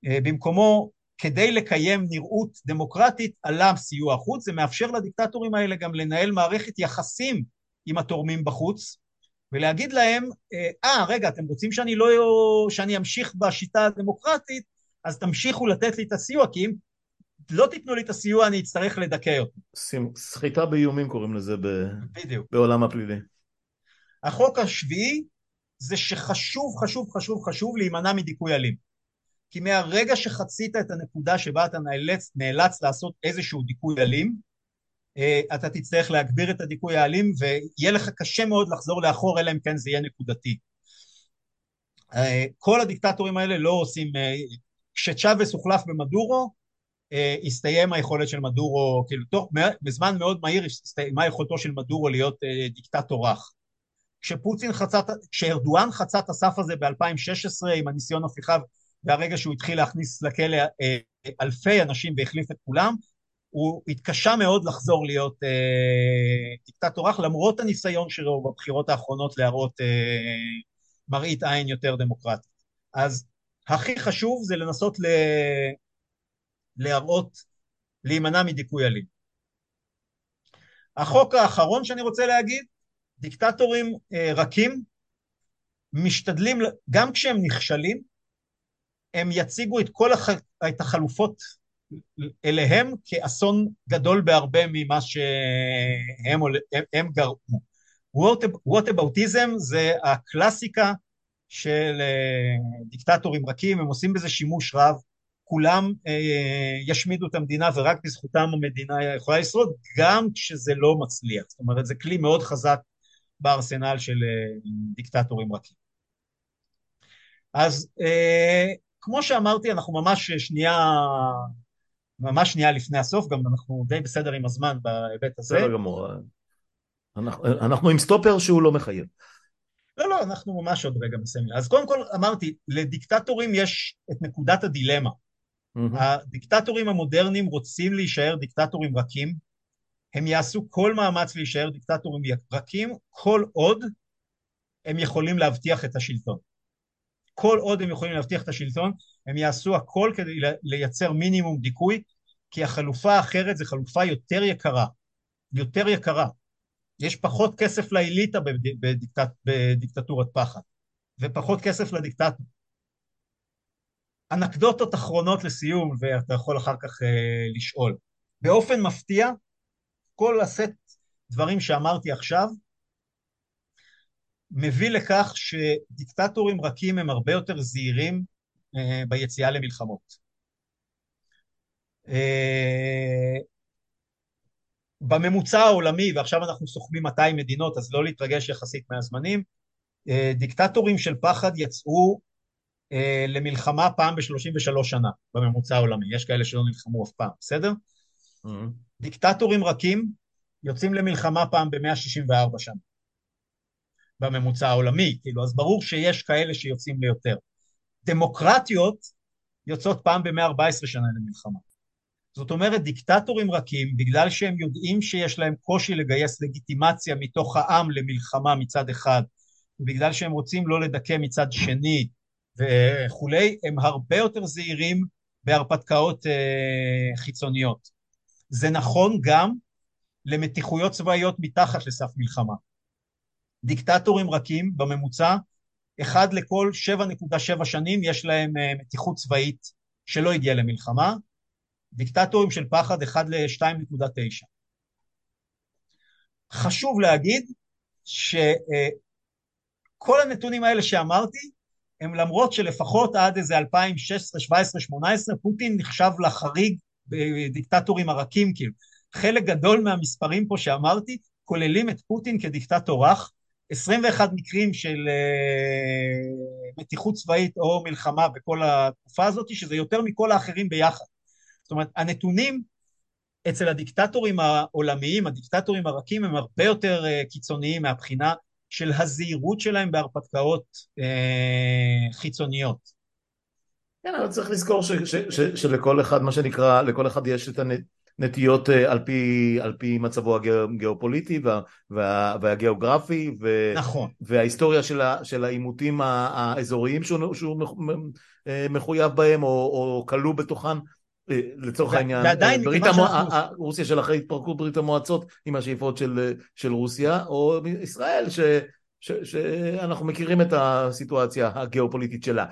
אה, במקומו כדי לקיים נראות דמוקרטית עלה סיוע חוץ, זה מאפשר לדיקטטורים האלה גם לנהל מערכת יחסים עם התורמים בחוץ, ולהגיד להם, אה, רגע, אתם רוצים שאני לא, שאני אמשיך בשיטה הדמוקרטית, אז תמשיכו לתת לי את הסיוע, כי אם לא תיתנו לי את הסיוע, אני אצטרך לדכא אותו. סחיטה באיומים קוראים לזה ב... בדיוק. בעולם הפלילי. החוק השביעי זה שחשוב, חשוב, חשוב, חשוב להימנע מדיכוי אלים. כי מהרגע שחצית את הנקודה שבה אתה נאלץ, נאלץ לעשות איזשהו דיכוי אלים, אה, אתה תצטרך להגביר את הדיכוי האלים ויהיה לך קשה מאוד לחזור לאחור אלא אם כן זה יהיה נקודתי. אה, כל הדיקטטורים האלה לא עושים, אה, כשצ'אבס הוחלף במדורו הסתיים היכולת של מדורו, כאילו תוך, בזמן מאוד מהיר הסתיימה יכולתו של מדורו להיות דיקטטור רך. כשפוטין חצה, כשארדואן חצה את הסף הזה ב-2016 עם הניסיון הפיכה והרגע שהוא התחיל להכניס לכלא אלפי אנשים והחליף את כולם, הוא התקשה מאוד לחזור להיות אה, דיקטטור למרות הניסיון שלו בבחירות האחרונות להראות אה, מראית עין יותר דמוקרטית. אז הכי חשוב זה לנסות ל... להראות, להימנע מדיכוי אלים. החוק האחרון שאני רוצה להגיד, דיקטטורים אה, רכים משתדלים, גם כשהם נכשלים, הם יציגו את כל הח... את החלופות אליהם כאסון גדול בהרבה ממה שהם הם, גרמו. ווטאבאוטיזם זה הקלאסיקה של אה, דיקטטורים רכים, הם עושים בזה שימוש רב, כולם אה, ישמידו את המדינה ורק בזכותם המדינה יכולה לשרוד, גם כשזה לא מצליח. זאת אומרת, זה כלי מאוד חזק בארסנל של אה, דיקטטורים רכים. אז כמו שאמרתי, אנחנו ממש שנייה ממש שנייה לפני הסוף, גם אנחנו די בסדר עם הזמן בהיבט הזה. בסדר גמור. אנחנו, אנחנו עם סטופר שהוא לא מחייב. לא, לא, אנחנו ממש עוד רגע מסיימים. אז קודם כל אמרתי, לדיקטטורים יש את נקודת הדילמה. Mm-hmm. הדיקטטורים המודרניים רוצים להישאר דיקטטורים רכים, הם יעשו כל מאמץ להישאר דיקטטורים רכים, כל עוד הם יכולים להבטיח את השלטון. כל עוד הם יכולים להבטיח את השלטון, הם יעשו הכל כדי לייצר מינימום דיכוי, כי החלופה האחרת זו חלופה יותר יקרה, יותר יקרה. יש פחות כסף לאליטה בדיקטט, בדיקטטורת פחד, ופחות כסף לדיקטטור. אנקדוטות אחרונות לסיום, ואתה יכול אחר כך אה, לשאול. באופן מפתיע, כל הסט דברים שאמרתי עכשיו, מביא לכך שדיקטטורים רכים הם הרבה יותר זהירים אה, ביציאה למלחמות. אה, בממוצע העולמי, ועכשיו אנחנו סוכמים 200 מדינות, אז לא להתרגש יחסית מהזמנים, אה, דיקטטורים של פחד יצאו למלחמה פעם ב-33 שנה בממוצע העולמי, יש כאלה שלא נלחמו אף פעם, בסדר? Mm-hmm. דיקטטורים רכים יוצאים למלחמה פעם ב-164 שנה. בממוצע העולמי, כאילו, אז ברור שיש כאלה שיוצאים ליותר. דמוקרטיות יוצאות פעם ב-114 שנה למלחמה. זאת אומרת, דיקטטורים רכים, בגלל שהם יודעים שיש להם קושי לגייס לגיטימציה מתוך העם למלחמה מצד אחד, ובגלל שהם רוצים לא לדכא מצד שני וכולי, הם הרבה יותר זהירים בהרפתקאות אה, חיצוניות. זה נכון גם למתיחויות צבאיות מתחת לסף מלחמה. דיקטטורים רכים בממוצע, אחד לכל 7.7 שנים יש להם אה, מתיחות צבאית שלא הגיעה למלחמה, דיקטטורים של פחד אחד ל-2.9. חשוב להגיד שכל הנתונים האלה שאמרתי הם למרות שלפחות עד איזה 2016, 17, 18 פוטין נחשב לחריג בדיקטטורים הרכים כאילו. חלק גדול מהמספרים פה שאמרתי כוללים את פוטין כדיקטטור רך 21 מקרים של uh, מתיחות צבאית או מלחמה בכל התקופה הזאת, שזה יותר מכל האחרים ביחד. זאת אומרת, הנתונים אצל הדיקטטורים העולמיים, הדיקטטורים הרכים, הם הרבה יותר uh, קיצוניים מהבחינה של הזהירות שלהם בהרפתקאות uh, חיצוניות. כן, אבל צריך לזכור ש, ש, ש, שלכל אחד, מה שנקרא, לכל אחד יש את הנ... נטיות אה, על פי, על פי מצבו הגיאופוליטי וה, וה, והגיאוגרפי ו, נכון. וההיסטוריה של, ה, של העימותים האזוריים שהוא, שהוא אה, מחויב בהם או, או כלוא בתוכן אה, לצורך העניין, ברית המו... שאנחנו... רוסיה של אחרי התפרקות ברית המועצות עם השאיפות של, של רוסיה, או ישראל ש, ש, שאנחנו מכירים את הסיטואציה הגיאופוליטית שלה.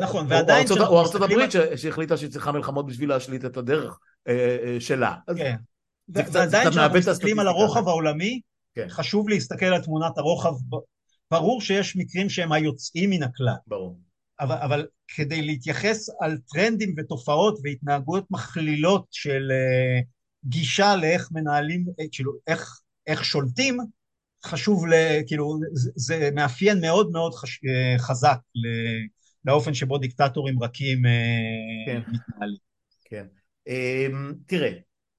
נכון, ועדיין... או ארצות הברית שהחליטה שהיא צריכה מלחמות בשביל להשליט את הדרך שלה. כן. ועדיין כשאנחנו מסתכלים על הרוחב העולמי, כן. חשוב להסתכל על תמונת הרוחב. ברור שיש מקרים שהם היוצאים מן הכלל. ברור. אבל, אבל כדי להתייחס על טרנדים ותופעות והתנהגויות מכלילות של uh, גישה לאיך מנהלים, כאילו, איך, איך שולטים, חשוב, ל, כאילו, זה, זה מאפיין מאוד מאוד חש, חזק ל, לאופן שבו דיקטטורים רכים כן. מתנהלים. כן. Um, תראה,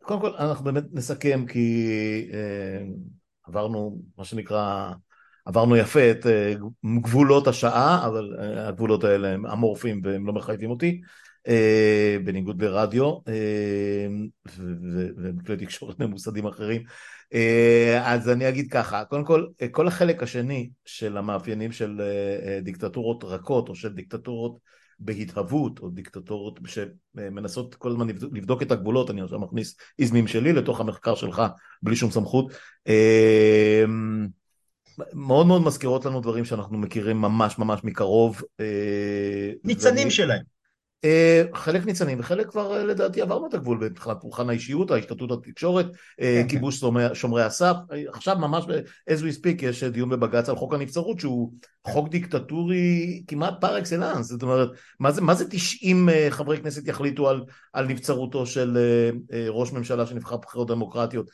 קודם כל אנחנו באמת נסכם כי uh, עברנו מה שנקרא עברנו יפה את אה, גבולות השעה, אבל אה, הגבולות האלה הם אמורפיים והם לא מחייבים אותי, אה, בניגוד לרדיו ובכלי תקשורת ממוסדים אחרים. אז אני אגיד ככה, קודם כל, כל החלק השני של המאפיינים של דיקטטורות רכות או של דיקטטורות בהתהוות או דיקטטורות שמנסות כל הזמן לבדוק את הגבולות, אני עכשיו מכניס איזמים שלי לתוך המחקר שלך בלי שום סמכות. מאוד מאוד מזכירות לנו דברים שאנחנו מכירים ממש ממש מקרוב. אה, ניצנים ואני, שלהם. אה, חלק ניצנים וחלק כבר אה, לדעתי עברנו את הגבול מבחינת פולחן האישיות, ההשתתות התקשורת, כן, כיבוש כן. שומרי הסף. עכשיו ממש as we speak יש דיון בבג"ץ על חוק הנבצרות שהוא חוק דיקטטורי כמעט פר אקסלנס. זאת אומרת, מה זה, מה זה 90 חברי כנסת יחליטו על, על נבצרותו של ראש ממשלה שנבחר בבחירות דמוקרטיות?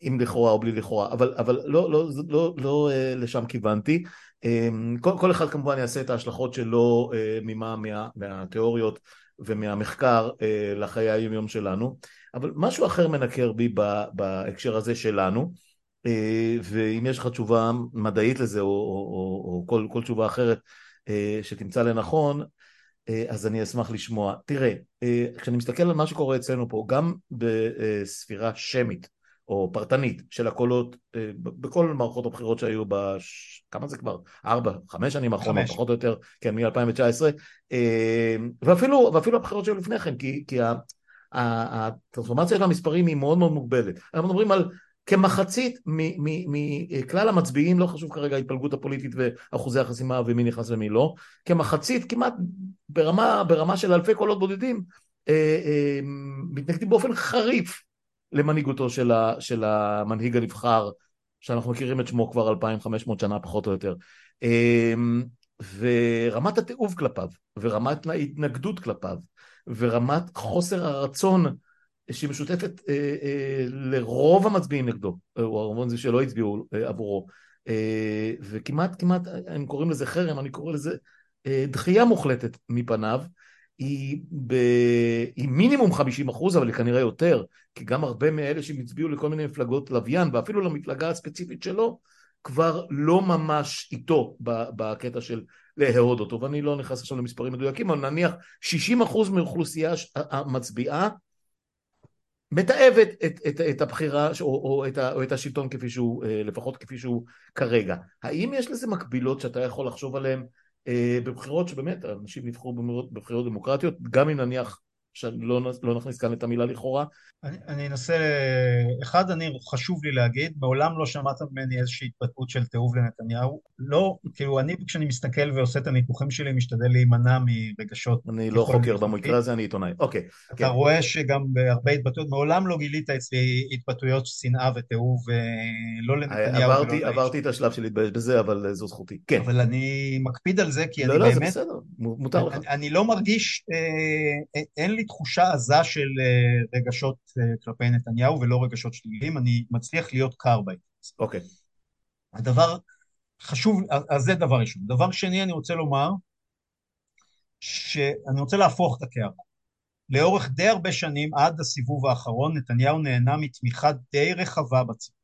עם לכאורה או בלי לכאורה, אבל, אבל לא, לא, לא, לא, לא אה, לשם כיוונתי. אמ, כל, כל אחד כמובן יעשה את ההשלכות שלו אה, ממה, מה, מהתיאוריות ומהמחקר אה, לחיי היומיום שלנו, אבל משהו אחר מנקר בי בהקשר הזה שלנו, ואם יש לך תשובה מדעית לזה או, או, או, או כל, כל תשובה אחרת שתמצא לנכון, אז אני אשמח לשמוע. תראה, כשאני מסתכל על מה שקורה אצלנו פה, גם בספירה שמית, או פרטנית של הקולות אה, בכל מערכות הבחירות שהיו בש... כמה זה כבר? ארבע, חמש שנים האחרונות, פחות או יותר, כן, מ-2019 אה, ואפילו, ואפילו הבחירות שהיו לפני כן, כי, כי הטרנספורמציה של המספרים היא מאוד מאוד מוגבלת. אנחנו מדברים על כמחצית מכלל המצביעים, לא חשוב כרגע ההתפלגות הפוליטית ואחוזי החסימה ומי נכנס ומי לא, כמחצית כמעט ברמה, ברמה של אלפי קולות בודדים, אה, מתנגדים באופן חריף למנהיגותו של, ה, של המנהיג הנבחר, שאנחנו מכירים את שמו כבר 2,500 שנה פחות או יותר. אמ, ורמת התיעוב כלפיו, ורמת ההתנגדות כלפיו, ורמת חוסר הרצון שהיא משותפת אה, אה, לרוב המצביעים נגדו, או הרוב זה שלא הצביעו אה, עבורו, אה, וכמעט כמעט, הם קוראים לזה חרם, אני קורא לזה אה, דחייה מוחלטת מפניו, היא, ב... היא מינימום 50 אחוז, אבל היא כנראה יותר, כי גם הרבה מאלה שהם הצביעו לכל מיני מפלגות לוויין, ואפילו למפלגה הספציפית שלו, כבר לא ממש איתו בקטע של להוד אותו, ואני לא נכנס עכשיו למספרים מדויקים, אבל נניח 60 אחוז מאוכלוסייה המצביעה מתעבת את, את, את הבחירה או, או, את ה, או את השלטון כפי שהוא, אה, לפחות כפי שהוא כרגע. האם יש לזה מקבילות שאתה יכול לחשוב עליהן אה, בבחירות שבאמת אנשים נבחרו בבחירות דמוקרטיות, גם אם נניח שלא לא נכניס כאן את המילה לכאורה. אני, אני אנסה, אחד, אני, חשוב לי להגיד, מעולם לא שמעת ממני איזושהי התבטאות של תיעוב לנתניהו. לא, כאילו, אני כשאני מסתכל ועושה את הניתוחים שלי, משתדל להימנע מרגשות. אני לא חוקר במקרה הזה, אני עיתונאי. אוקיי. אתה כן. רואה שגם בהרבה התבטאויות, מעולם לא גילית אצלי התבטאויות שנאה ותיעוב, אה, לא לנתניהו עברתי, ולא עברתי את השלב של להתבייש בזה, אבל אה, זו זכותי. כן. אבל אני מקפיד על זה, כי לא, אני לא, באמת... לא, לא, זה בסדר, מותר לך. אני, אני לא מרגיש, אה, אין לי תחושה עזה של אה, רגשות אה, כלפי נתניהו ולא רגשות שליליים, אני מצליח להיות קר בעניין הזה. אוקיי. הדבר חשוב, אז זה דבר ראשון. דבר שני, אני רוצה לומר, שאני רוצה להפוך את הקערה. לאורך די הרבה שנים, עד הסיבוב האחרון, נתניהו נהנה מתמיכה די רחבה בציבור.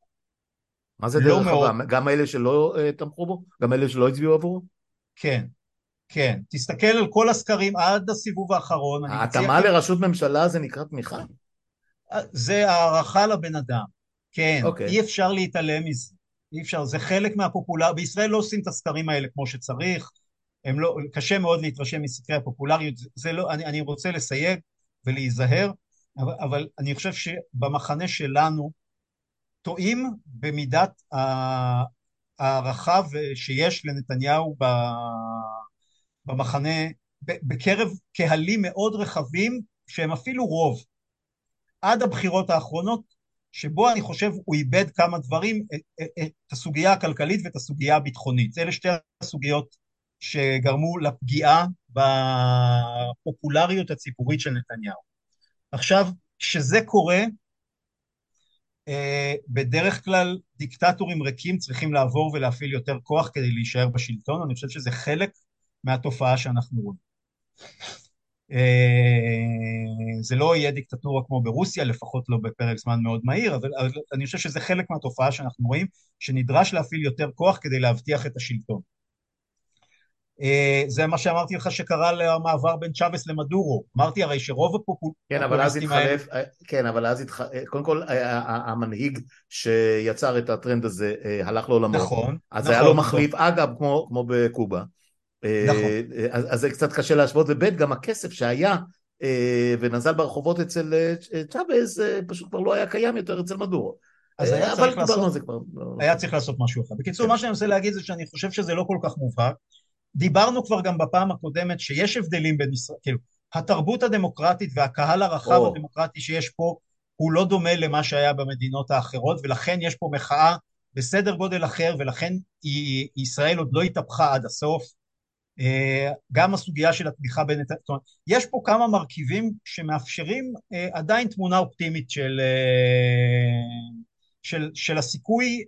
מה זה די לא רחבה? מאוד... גם אלה שלא uh, תמכו בו? גם אלה שלא הצביעו עבורו? כן. כן, תסתכל על כל הסקרים עד הסיבוב האחרון. ההתאמה לראשות ממשלה זה נקרא תמיכה? זה הערכה לבן אדם, כן, okay. אוקיי. אי אפשר להתעלם מזה, אי אפשר, זה חלק מהפופולר, בישראל לא עושים את הסקרים האלה כמו שצריך, הם לא, קשה מאוד להתרשם מסקרי הפופולריות, זה, זה לא, אני, אני רוצה לסייג ולהיזהר, אבל, אבל אני חושב שבמחנה שלנו טועים במידת ההערכה שיש לנתניהו ב... במחנה, בקרב קהלים מאוד רחבים שהם אפילו רוב. עד הבחירות האחרונות, שבו אני חושב הוא איבד כמה דברים, את הסוגיה הכלכלית ואת הסוגיה הביטחונית. אלה שתי הסוגיות שגרמו לפגיעה בפופולריות הציבורית של נתניהו. עכשיו, כשזה קורה, אה, בדרך כלל דיקטטורים ריקים צריכים לעבור ולהפעיל יותר כוח כדי להישאר בשלטון, אני חושב שזה חלק מהתופעה שאנחנו רואים. אה, זה לא יהיה דיקטטורה כמו ברוסיה, לפחות לא בפרק זמן מאוד מהיר, אבל אני חושב שזה חלק מהתופעה שאנחנו רואים, שנדרש להפעיל יותר כוח כדי להבטיח את השלטון. אה, זה מה שאמרתי לך שקרה למעבר בין צ'אבס למדורו. אמרתי הרי שרוב הפופוליסטים כן, אבל אז התחלף, האלה... כן, אבל אז התחלף, קודם כל המנהיג שיצר את הטרנד הזה הלך לעולמו. נכון, אז נכון, היה לו מחליף, נכון. אגב, כמו, כמו בקובה. נכון. אז, אז זה קצת קשה להשוות, וב' גם הכסף שהיה ונזל ברחובות אצל צ'אבס פשוט כבר לא היה קיים יותר אצל מדורו. אז היה צריך, לעשות, כבר... לא- היה צריך לעשות משהו אחר. בקיצור, כן. מה שאני רוצה להגיד זה שאני חושב שזה לא כל כך מובהק. דיברנו כבר גם בפעם הקודמת שיש הבדלים בין ישראל, כאילו, התרבות הדמוקרטית והקהל הרחב oh. הדמוקרטי שיש פה הוא לא דומה למה שהיה במדינות האחרות ולכן יש פה מחאה בסדר גודל אחר ולכן היא, ישראל עוד לא התהפכה עד הסוף אה, גם הסוגיה של התמיכה בין... זאת אומרת, יש פה כמה מרכיבים שמאפשרים אה, עדיין תמונה אופטימית של, אה, של, של הסיכוי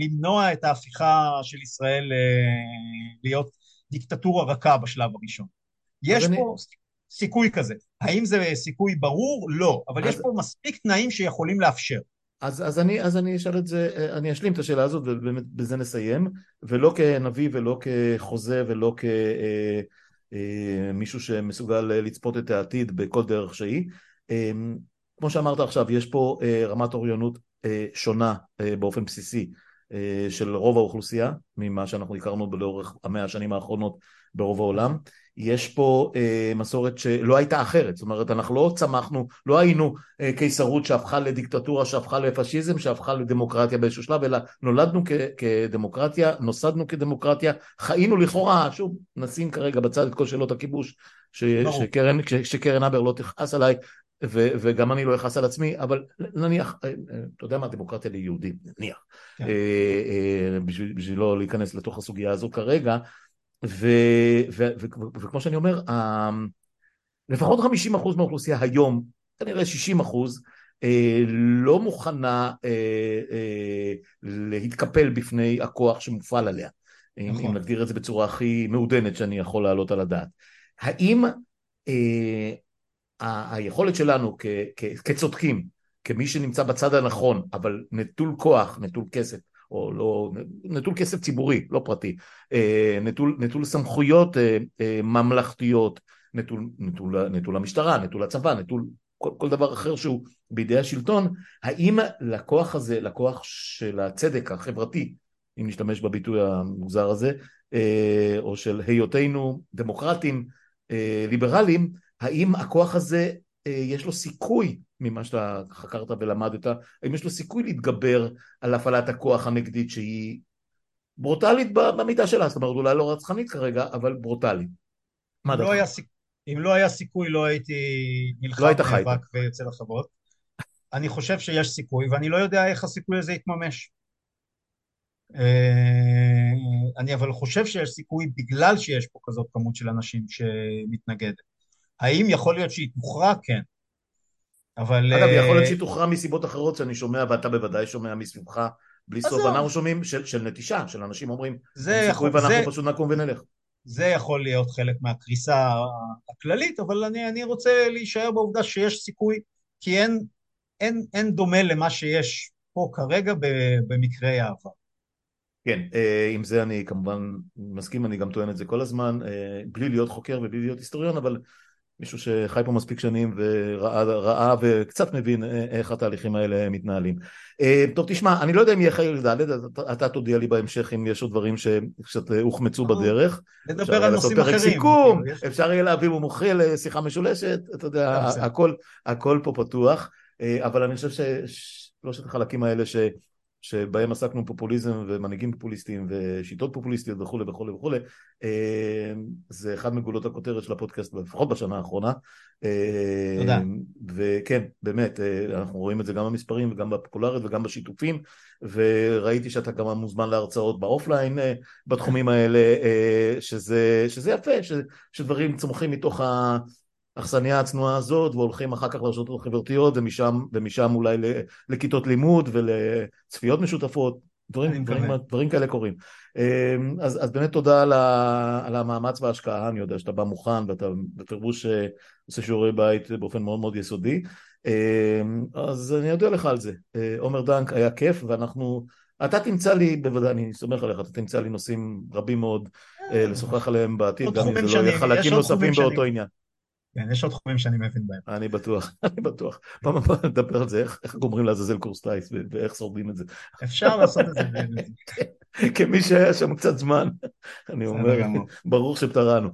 למנוע את ההפיכה של ישראל להיות דיקטטורה רכה בשלב הראשון. יש פה אני... סיכוי כזה. האם זה סיכוי ברור? לא. אבל אז... יש פה מספיק תנאים שיכולים לאפשר. אז, אז, אני, אז אני אשאל את זה, אני אשלים את השאלה הזאת ובאמת בזה נסיים, ולא כנביא ולא כחוזה ולא כמישהו אה, שמסוגל לצפות את העתיד בכל דרך שהיא. אה, כמו שאמרת עכשיו, יש פה אה, רמת אוריינות שונה באופן בסיסי של רוב האוכלוסייה ממה שאנחנו הכרנו לאורך המאה השנים האחרונות ברוב העולם. יש פה אה, מסורת שלא הייתה אחרת, זאת אומרת אנחנו לא צמחנו, לא היינו אה, קיסרות שהפכה לדיקטטורה, שהפכה לפשיזם, שהפכה לדמוקרטיה באיזשהו שלב, אלא נולדנו כ- כדמוקרטיה, נוסדנו כדמוקרטיה, חיינו לכאורה, שוב נשים כרגע בצד את כל שאלות הכיבוש, ש- שקרן, ש- שקרן אבר לא תכעס עליי, ו- וגם אני לא אכעס על עצמי, אבל נניח, אה, אה, אתה יודע מה, דמוקרטיה ליהודים, נניח, כן. אה, אה, בשביל, בשביל לא להיכנס לתוך הסוגיה הזו כרגע, וכמו שאני אומר, לפחות 50% מהאוכלוסייה היום, כנראה 60% אה, לא מוכנה אה, אה, להתקפל בפני הכוח שמופעל עליה, נכון. אם נגדיר את זה בצורה הכי מעודנת שאני יכול להעלות על הדעת. האם היכולת שלנו כצודקים, כמי שנמצא בצד הנכון, אבל נטול כוח, נטול כסף, או לא, נטול כסף ציבורי, לא פרטי, אה, נטול, נטול סמכויות אה, אה, ממלכתיות, נטול, נטול, נטול המשטרה, נטול הצבא, נטול כל, כל דבר אחר שהוא בידי השלטון, האם לכוח הזה, לכוח של הצדק החברתי, אם נשתמש בביטוי המוזר הזה, או של היותנו דמוקרטים, ליברליים, האם הכוח הזה יש לו סיכוי ממה שאתה חקרת ולמדת, האם יש לו סיכוי להתגבר על הפעלת הכוח הנגדית שהיא ברוטלית במידה שלה, זאת אומרת אולי לא רצחנית כרגע, אבל ברוטלית. מה לא דרך? סיכ... אם לא היה סיכוי לא הייתי נלחם לא נאבק ויוצא לחוות. אני חושב שיש סיכוי ואני לא יודע איך הסיכוי הזה יתממש. אה, אני אבל חושב שיש סיכוי בגלל שיש פה כזאת כמות של אנשים שמתנגדת. האם יכול להיות שהיא תוכרע? כן. אבל... אגב, יכול להיות אה, שהיא תוכרע מסיבות אחרות שאני שומע, ואתה בוודאי שומע מסביבך בלי סוף, ואנחנו שומעים של, של נטישה, של אנשים אומרים, זה יכול, ואנחנו זה, פשוט נקום ונלך. זה יכול להיות חלק מהקריסה הכללית, אבל אני, אני רוצה להישאר בעובדה שיש סיכוי, כי אין, אין, אין דומה למה שיש פה כרגע במקרה העבר. כן, אה, עם זה אני כמובן מסכים, אני גם טוען את זה כל הזמן, אה, בלי להיות חוקר ובלי להיות היסטוריון, אבל מישהו שחי פה מספיק שנים וראה וקצת מבין איך התהליכים האלה מתנהלים. אה, טוב תשמע, אני לא יודע אם יהיה חיל ד', אתה תודיע לי בהמשך אם יש עוד דברים שקצת הוחמצו בדרך. נדבר על נושאים אחרים. סיכום, אפשר יהיה להביא מומחה לשיחה משולשת, אתה יודע, הכל, הכל פה פתוח, אה, אבל אני חושב ששלושת החלקים האלה ש... שבהם עסקנו פופוליזם ומנהיגים פופוליסטיים ושיטות פופוליסטיות וכולי וכולי וכולי, אה, זה אחד מגולות הכותרת של הפודקאסט, לפחות בשנה האחרונה. אה, תודה. וכן, באמת, אנחנו רואים את זה גם במספרים וגם בפופולריות וגם בשיתופים, וראיתי שאתה גם מוזמן להרצאות באופליין בתחומים האלה, שזה, שזה יפה, ש, שדברים צומחים מתוך ה... האכסניה הצנועה הזאת והולכים אחר כך לרשתות החברתיות ומשם, ומשם אולי לכיתות לימוד ולצפיות משותפות, דברים, דברים, דברים כאלה קורים. אמ, אז, אז באמת תודה על, ה, על המאמץ וההשקעה, אני יודע שאתה בא מוכן ואתה בפירוש אה, עושה שיעורי בית באופן מאוד מאוד יסודי, אמ, אז אני אודה לך על זה. אה, עומר דנק, היה כיף ואנחנו... אתה תמצא לי, בוודאי, אני סומך עליך, אתה תמצא לי נושאים רבים מאוד אה, לשוחח עליהם בעתיד, גם אם זה לא יהיה חלקים נוספים באותו עניין. כן, יש עוד תחומים שאני מבין בהם. אני בטוח, אני בטוח. פעם הבאה נדבר על זה, איך גומרים לעזאזל קורס טייס ואיך שורדים את זה. אפשר לעשות את זה. כמי שהיה שם קצת זמן, אני אומר, ברור שפטרנו.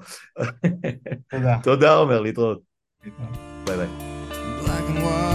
תודה. תודה, עמר, להתראות. ביי ביי.